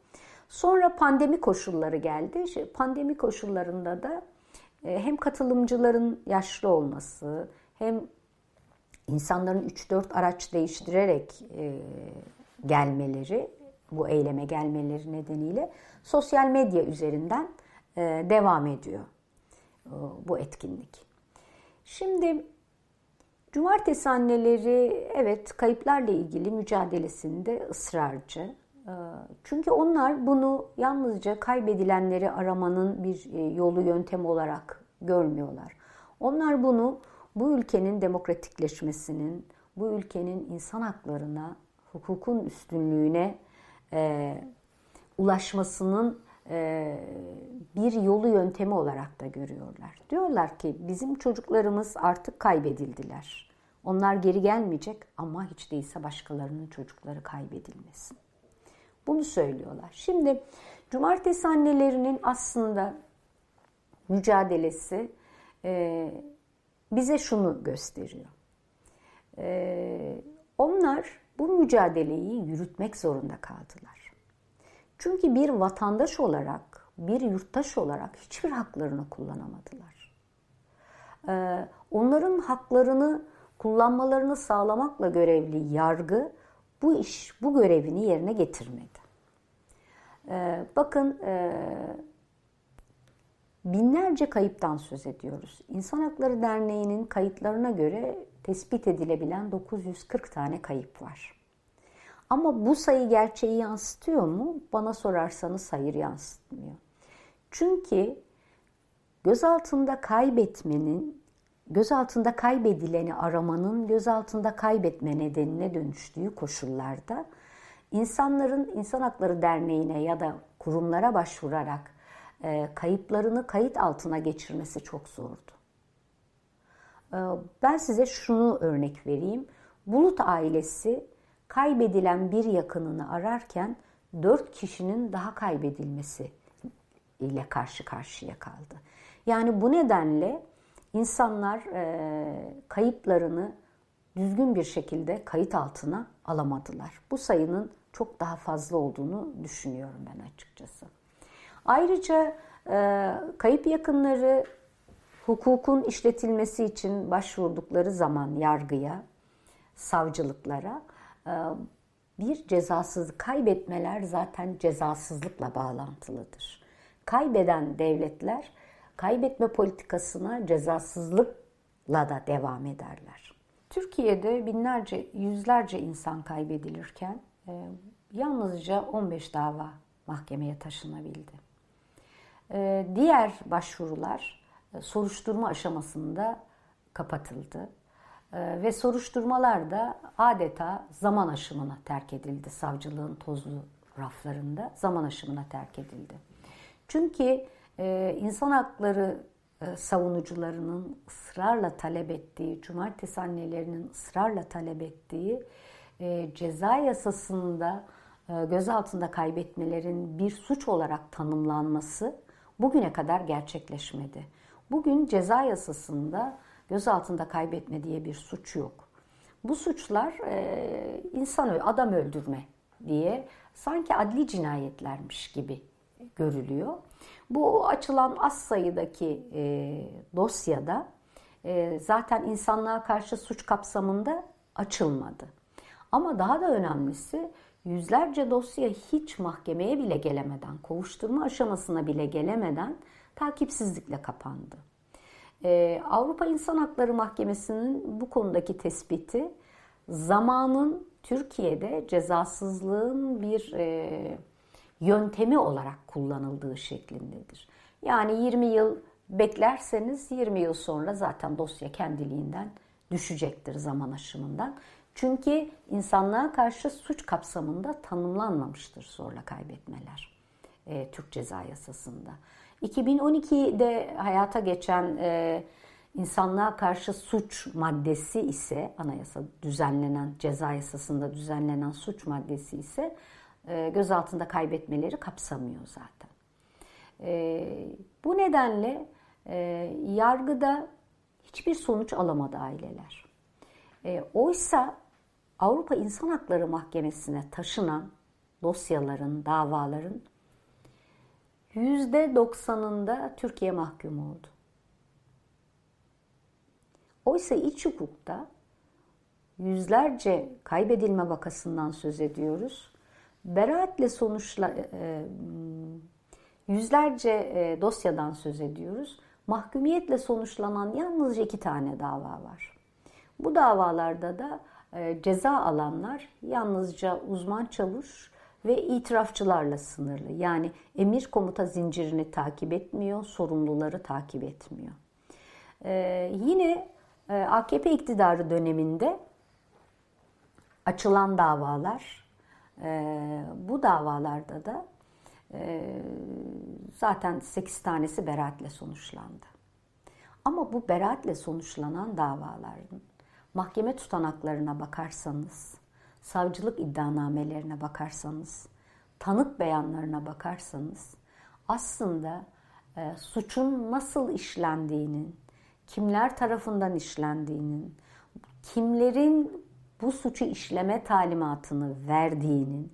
Sonra pandemi koşulları geldi. Pandemi koşullarında da e, hem katılımcıların yaşlı olması hem insanların 3-4 araç değiştirerek gelmeleri, bu eyleme gelmeleri nedeniyle sosyal medya üzerinden e, devam ediyor e, bu etkinlik. Şimdi cumartesi anneleri evet kayıplarla ilgili mücadelesinde ısrarcı. E, çünkü onlar bunu yalnızca kaybedilenleri aramanın bir yolu yöntem olarak görmüyorlar. Onlar bunu bu ülkenin demokratikleşmesinin, bu ülkenin insan haklarına, hukukun üstünlüğüne ulaşmasının e, bir yolu yöntemi olarak da görüyorlar. Diyorlar ki bizim çocuklarımız artık kaybedildiler. Onlar geri gelmeyecek ama hiç değilse başkalarının çocukları kaybedilmesin. Bunu söylüyorlar. Şimdi cumartesi annelerinin aslında mücadelesi e, bize şunu gösteriyor. E, onlar bu mücadeleyi yürütmek zorunda kaldılar. Çünkü bir vatandaş olarak, bir yurttaş olarak hiçbir haklarını kullanamadılar. Ee, onların haklarını kullanmalarını sağlamakla görevli yargı bu iş, bu görevini yerine getirmedi. Ee, bakın e, binlerce kayıptan söz ediyoruz. İnsan Hakları Derneği'nin kayıtlarına göre tespit edilebilen 940 tane kayıp var. Ama bu sayı gerçeği yansıtıyor mu? Bana sorarsanız hayır yansıtmıyor. Çünkü göz altında kaybetmenin, göz altında kaybedileni aramanın göz altında kaybetme nedenine dönüştüğü koşullarda insanların İnsan Hakları Derneği'ne ya da kurumlara başvurarak e, kayıplarını kayıt altına geçirmesi çok zordu. E, ben size şunu örnek vereyim. Bulut ailesi kaybedilen bir yakınını ararken dört kişinin daha kaybedilmesi ile karşı karşıya kaldı. Yani bu nedenle insanlar e, kayıplarını düzgün bir şekilde kayıt altına alamadılar. Bu sayının çok daha fazla olduğunu düşünüyorum ben açıkçası. Ayrıca e, kayıp yakınları hukukun işletilmesi için başvurdukları zaman yargıya, savcılıklara bir cezasız kaybetmeler zaten cezasızlıkla bağlantılıdır. Kaybeden devletler kaybetme politikasına cezasızlıkla da devam ederler. Türkiye'de binlerce, yüzlerce insan kaybedilirken e, yalnızca 15 dava mahkemeye taşınabildi. E, diğer başvurular e, soruşturma aşamasında kapatıldı. Ee, ve soruşturmalar da adeta zaman aşımına terk edildi. Savcılığın tozlu raflarında zaman aşımına terk edildi. Çünkü e, insan hakları e, savunucularının ısrarla talep ettiği, cumartesi annelerinin ısrarla talep ettiği e, ceza yasasında gözaltında kaybetmelerin bir suç olarak tanımlanması bugüne kadar gerçekleşmedi. Bugün ceza yasasında gözaltında kaybetme diye bir suç yok. Bu suçlar e, insan adam öldürme diye sanki adli cinayetlermiş gibi görülüyor. Bu açılan az sayıdaki e, dosyada e, zaten insanlığa karşı suç kapsamında açılmadı. Ama daha da önemlisi yüzlerce dosya hiç mahkemeye bile gelemeden, kovuşturma aşamasına bile gelemeden takipsizlikle kapandı. Ee, Avrupa İnsan Hakları Mahkemesi'nin bu konudaki tespiti zamanın Türkiye'de cezasızlığın bir e, yöntemi olarak kullanıldığı şeklindedir. Yani 20 yıl beklerseniz 20 yıl sonra zaten dosya kendiliğinden düşecektir zaman aşımından. Çünkü insanlığa karşı suç kapsamında tanımlanmamıştır zorla kaybetmeler e, Türk Ceza Yasası'nda. 2012'de hayata geçen e, insanlığa karşı suç maddesi ise anayasa düzenlenen ceza yasasında düzenlenen suç maddesi ise e, gözaltında kaybetmeleri kapsamıyor zaten. E, bu nedenle e, yargıda hiçbir sonuç alamadı aileler. E, oysa Avrupa İnsan Hakları Mahkemesi'ne taşınan dosyaların, davaların %90'ında Türkiye mahkum oldu. Oysa iç hukukta yüzlerce kaybedilme vakasından söz ediyoruz. Beraatle sonuçla e, yüzlerce e, dosyadan söz ediyoruz. Mahkumiyetle sonuçlanan yalnızca iki tane dava var. Bu davalarda da e, ceza alanlar yalnızca uzman çavuş ve itirafçılarla sınırlı. Yani emir komuta zincirini takip etmiyor, sorumluları takip etmiyor. Ee, yine e, AKP iktidarı döneminde açılan davalar, e, bu davalarda da e, zaten 8 tanesi beraatle sonuçlandı. Ama bu beraatle sonuçlanan davaların mahkeme tutanaklarına bakarsanız, savcılık iddianamelerine bakarsanız, tanık beyanlarına bakarsanız aslında e, suçun nasıl işlendiğinin, kimler tarafından işlendiğinin, kimlerin bu suçu işleme talimatını verdiğinin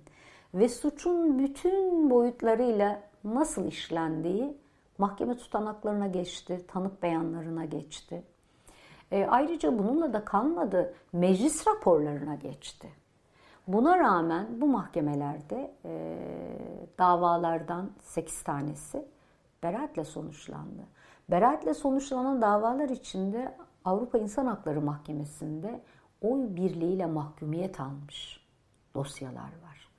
ve suçun bütün boyutlarıyla nasıl işlendiği mahkeme tutanaklarına geçti, tanık beyanlarına geçti. E, ayrıca bununla da kalmadı, meclis raporlarına geçti. Buna rağmen bu mahkemelerde e, davalardan 8 tanesi beraatle sonuçlandı. Beraatle sonuçlanan davalar içinde Avrupa İnsan Hakları Mahkemesi'nde oy birliğiyle mahkumiyet almış dosyalar var.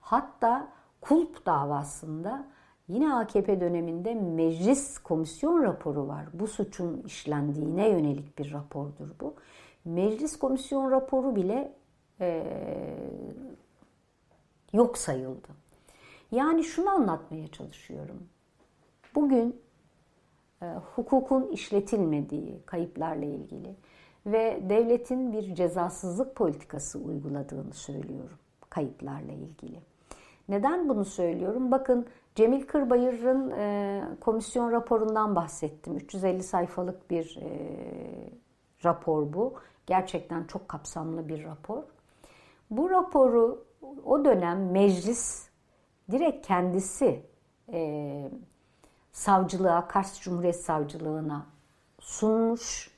Hatta Kulp davasında yine AKP döneminde meclis komisyon raporu var. Bu suçun işlendiğine yönelik bir rapordur bu. Meclis komisyon raporu bile e, yok sayıldı. Yani şunu anlatmaya çalışıyorum. Bugün e, hukukun işletilmediği kayıplarla ilgili ve devletin bir cezasızlık politikası uyguladığını söylüyorum kayıplarla ilgili. Neden bunu söylüyorum? Bakın Cemil Kırbayır'ın e, komisyon raporundan bahsettim. 350 sayfalık bir e, rapor bu. Gerçekten çok kapsamlı bir rapor. Bu raporu o dönem meclis direkt kendisi e, savcılığa, Kars Cumhuriyet Savcılığına sunmuş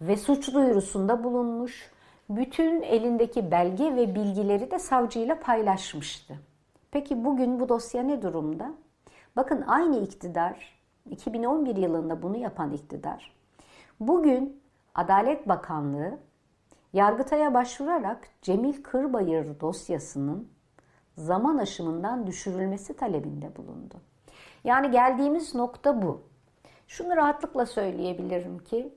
ve suç duyurusunda bulunmuş. Bütün elindeki belge ve bilgileri de savcıyla paylaşmıştı. Peki bugün bu dosya ne durumda? Bakın aynı iktidar, 2011 yılında bunu yapan iktidar, bugün Adalet Bakanlığı Yargıtay'a başvurarak Cemil Kırbayır dosyasının zaman aşımından düşürülmesi talebinde bulundu. Yani geldiğimiz nokta bu. Şunu rahatlıkla söyleyebilirim ki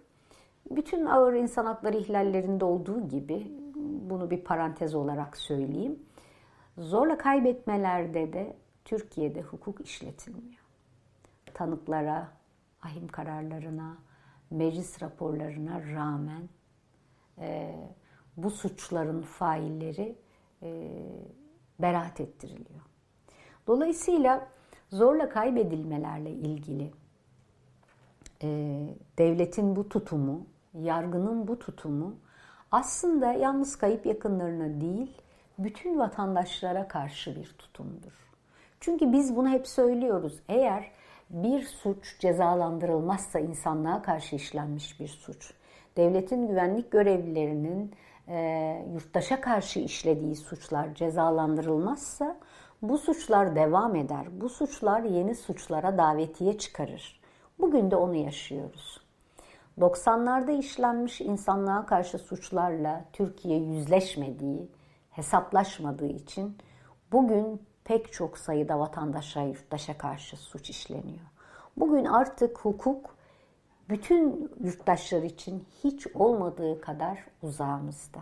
bütün ağır insan hakları ihlallerinde olduğu gibi bunu bir parantez olarak söyleyeyim. Zorla kaybetmelerde de Türkiye'de hukuk işletilmiyor. Tanıklara, ahim kararlarına, meclis raporlarına rağmen e, bu suçların failleri e, beraat ettiriliyor. Dolayısıyla zorla kaybedilmelerle ilgili e, devletin bu tutumu, yargının bu tutumu aslında yalnız kayıp yakınlarına değil, bütün vatandaşlara karşı bir tutumdur. Çünkü biz bunu hep söylüyoruz. Eğer bir suç cezalandırılmazsa insanlığa karşı işlenmiş bir suç, devletin güvenlik görevlilerinin e, yurttaşa karşı işlediği suçlar cezalandırılmazsa bu suçlar devam eder. Bu suçlar yeni suçlara davetiye çıkarır. Bugün de onu yaşıyoruz. 90'larda işlenmiş insanlığa karşı suçlarla Türkiye yüzleşmediği, hesaplaşmadığı için bugün pek çok sayıda vatandaşa, yurttaşa karşı suç işleniyor. Bugün artık hukuk bütün yurttaşlar için hiç olmadığı kadar uzağımızda.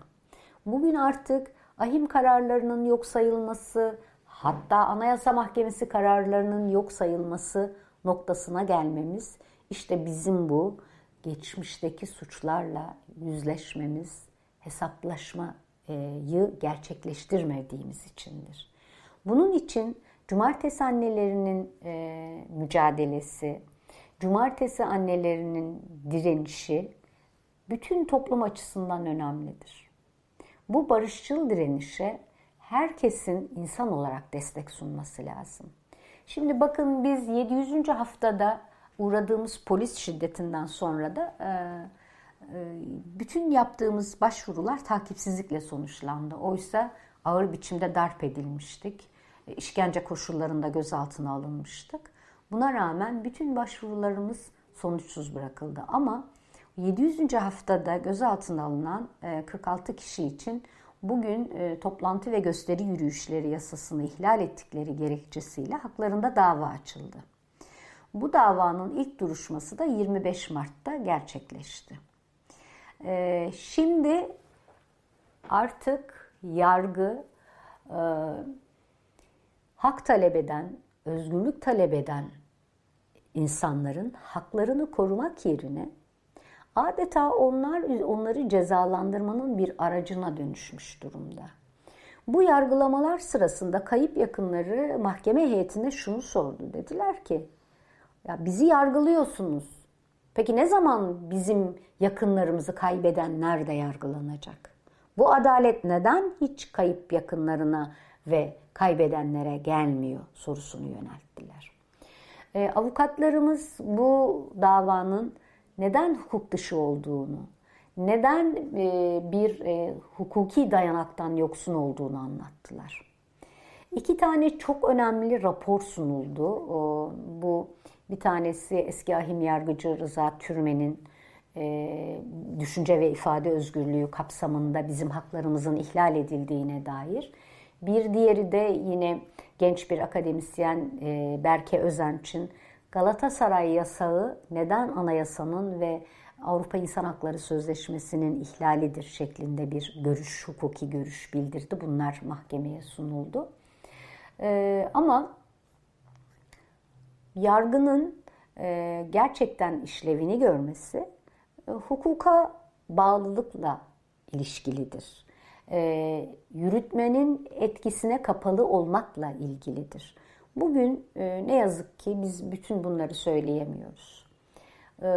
Bugün artık ahim kararlarının yok sayılması, hatta Anayasa Mahkemesi kararlarının yok sayılması noktasına gelmemiz işte bizim bu geçmişteki suçlarla yüzleşmemiz, hesaplaşmayı gerçekleştirmediğimiz içindir. Bunun için cumartesi annelerinin e, mücadelesi, cumartesi annelerinin direnişi bütün toplum açısından önemlidir. Bu barışçıl direnişe herkesin insan olarak destek sunması lazım. Şimdi bakın biz 700. haftada uğradığımız polis şiddetinden sonra da e, e, bütün yaptığımız başvurular takipsizlikle sonuçlandı. Oysa ağır biçimde darp edilmiştik. İşkence koşullarında gözaltına alınmıştık. Buna rağmen bütün başvurularımız sonuçsuz bırakıldı. Ama 700. haftada gözaltına alınan 46 kişi için bugün toplantı ve gösteri yürüyüşleri yasasını ihlal ettikleri gerekçesiyle haklarında dava açıldı. Bu davanın ilk duruşması da 25 Mart'ta gerçekleşti. Ee, şimdi artık yargı e, hak talep eden, özgürlük talep eden insanların haklarını korumak yerine adeta onlar onları cezalandırmanın bir aracına dönüşmüş durumda. Bu yargılamalar sırasında kayıp yakınları mahkeme heyetine şunu sordu. Dediler ki ya bizi yargılıyorsunuz. Peki ne zaman bizim yakınlarımızı kaybedenler de yargılanacak? Bu adalet neden hiç kayıp yakınlarına ve kaybedenlere gelmiyor sorusunu yönelttiler. E, avukatlarımız bu davanın neden hukuk dışı olduğunu, neden e, bir e, hukuki dayanaktan yoksun olduğunu anlattılar. İki tane çok önemli rapor sunuldu. O, bu bir tanesi eski ahim yargıcı Rıza Türmen'in e, düşünce ve ifade özgürlüğü kapsamında bizim haklarımızın ihlal edildiğine dair. Bir diğeri de yine genç bir akademisyen e, Berke Özenç'in Galatasaray yasağı neden anayasanın ve Avrupa İnsan Hakları Sözleşmesi'nin ihlalidir şeklinde bir görüş, hukuki görüş bildirdi. Bunlar mahkemeye sunuldu. Ee, ama yargının e, gerçekten işlevini görmesi e, hukuka bağlılıkla ilişkilidir. E, yürütmenin etkisine kapalı olmakla ilgilidir. Bugün e, ne yazık ki biz bütün bunları söyleyemiyoruz. E,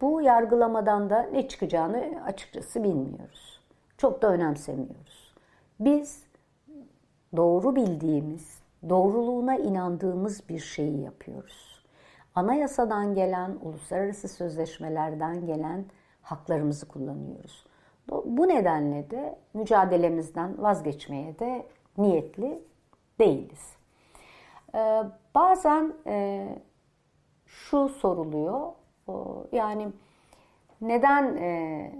bu yargılamadan da ne çıkacağını açıkçası bilmiyoruz. Çok da önemsemiyoruz. Biz doğru bildiğimiz, doğruluğuna inandığımız bir şeyi yapıyoruz. Anayasadan gelen, uluslararası sözleşmelerden gelen haklarımızı kullanıyoruz. Bu nedenle de mücadelemizden vazgeçmeye de niyetli değiliz. Ee, bazen e, şu soruluyor, yani neden e,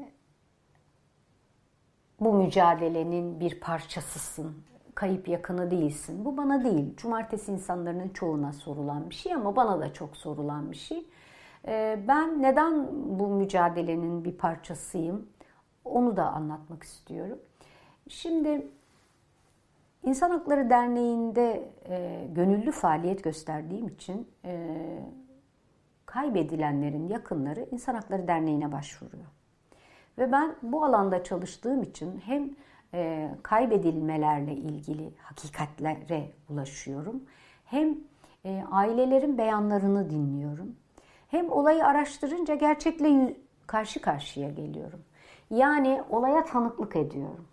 bu mücadelenin bir parçasısın? kayıp yakını değilsin. Bu bana değil. Cumartesi insanların çoğuna sorulan bir şey ama bana da çok sorulan bir şey. Ee, ben neden bu mücadelenin bir parçasıyım? Onu da anlatmak istiyorum. Şimdi İnsan Hakları Derneği'nde e, gönüllü faaliyet gösterdiğim için e, kaybedilenlerin yakınları İnsan Hakları Derneği'ne başvuruyor. Ve ben bu alanda çalıştığım için hem e, kaybedilmelerle ilgili hakikatlere ulaşıyorum. Hem e, ailelerin beyanlarını dinliyorum. Hem olayı araştırınca gerçekle karşı karşıya geliyorum. Yani olaya tanıklık ediyorum.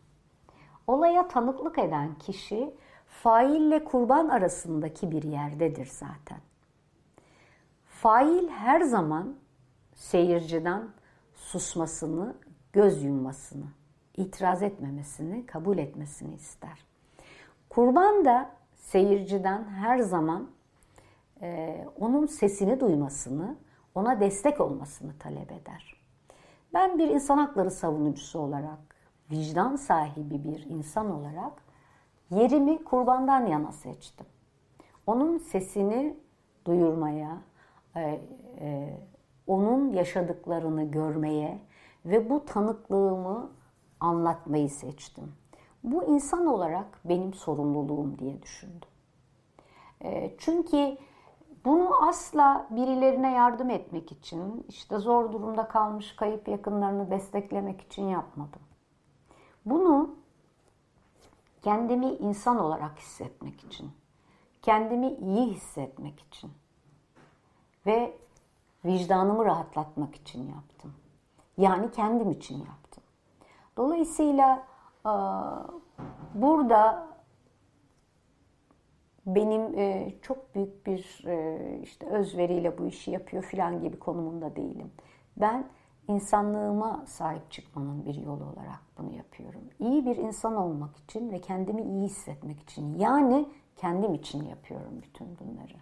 Olaya tanıklık eden kişi faille kurban arasındaki bir yerdedir zaten. Fail her zaman seyirciden susmasını, göz yummasını itiraz etmemesini, kabul etmesini ister. Kurban da seyirciden her zaman e, onun sesini duymasını, ona destek olmasını talep eder. Ben bir insan hakları savunucusu olarak, vicdan sahibi bir insan olarak yerimi kurbandan yana seçtim. Onun sesini duyurmaya, e, e, onun yaşadıklarını görmeye ve bu tanıklığımı anlatmayı seçtim. Bu insan olarak benim sorumluluğum diye düşündüm. E, çünkü bunu asla birilerine yardım etmek için, işte zor durumda kalmış kayıp yakınlarını desteklemek için yapmadım. Bunu kendimi insan olarak hissetmek için, kendimi iyi hissetmek için ve vicdanımı rahatlatmak için yaptım. Yani kendim için yaptım. Dolayısıyla burada benim çok büyük bir işte özveriyle bu işi yapıyor filan gibi konumunda değilim. Ben insanlığıma sahip çıkmanın bir yolu olarak bunu yapıyorum. İyi bir insan olmak için ve kendimi iyi hissetmek için yani kendim için yapıyorum bütün bunları.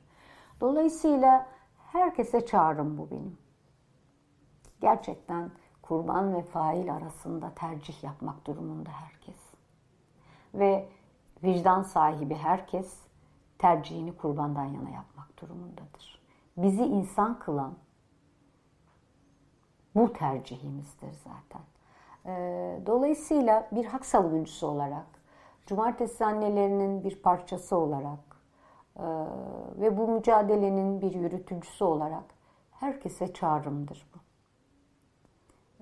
Dolayısıyla herkese çağrım bu benim. Gerçekten kurban ve fail arasında tercih yapmak durumunda herkes. Ve vicdan sahibi herkes tercihini kurbandan yana yapmak durumundadır. Bizi insan kılan bu tercihimizdir zaten. Ee, dolayısıyla bir hak savunucusu olarak, cumartesi annelerinin bir parçası olarak e, ve bu mücadelenin bir yürütücüsü olarak herkese çağrımdır bu.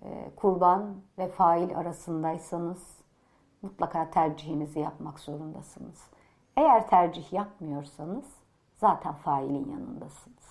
Ee, kurban ve fail arasındaysanız mutlaka tercihinizi yapmak zorundasınız. Eğer tercih yapmıyorsanız zaten failin yanındasınız.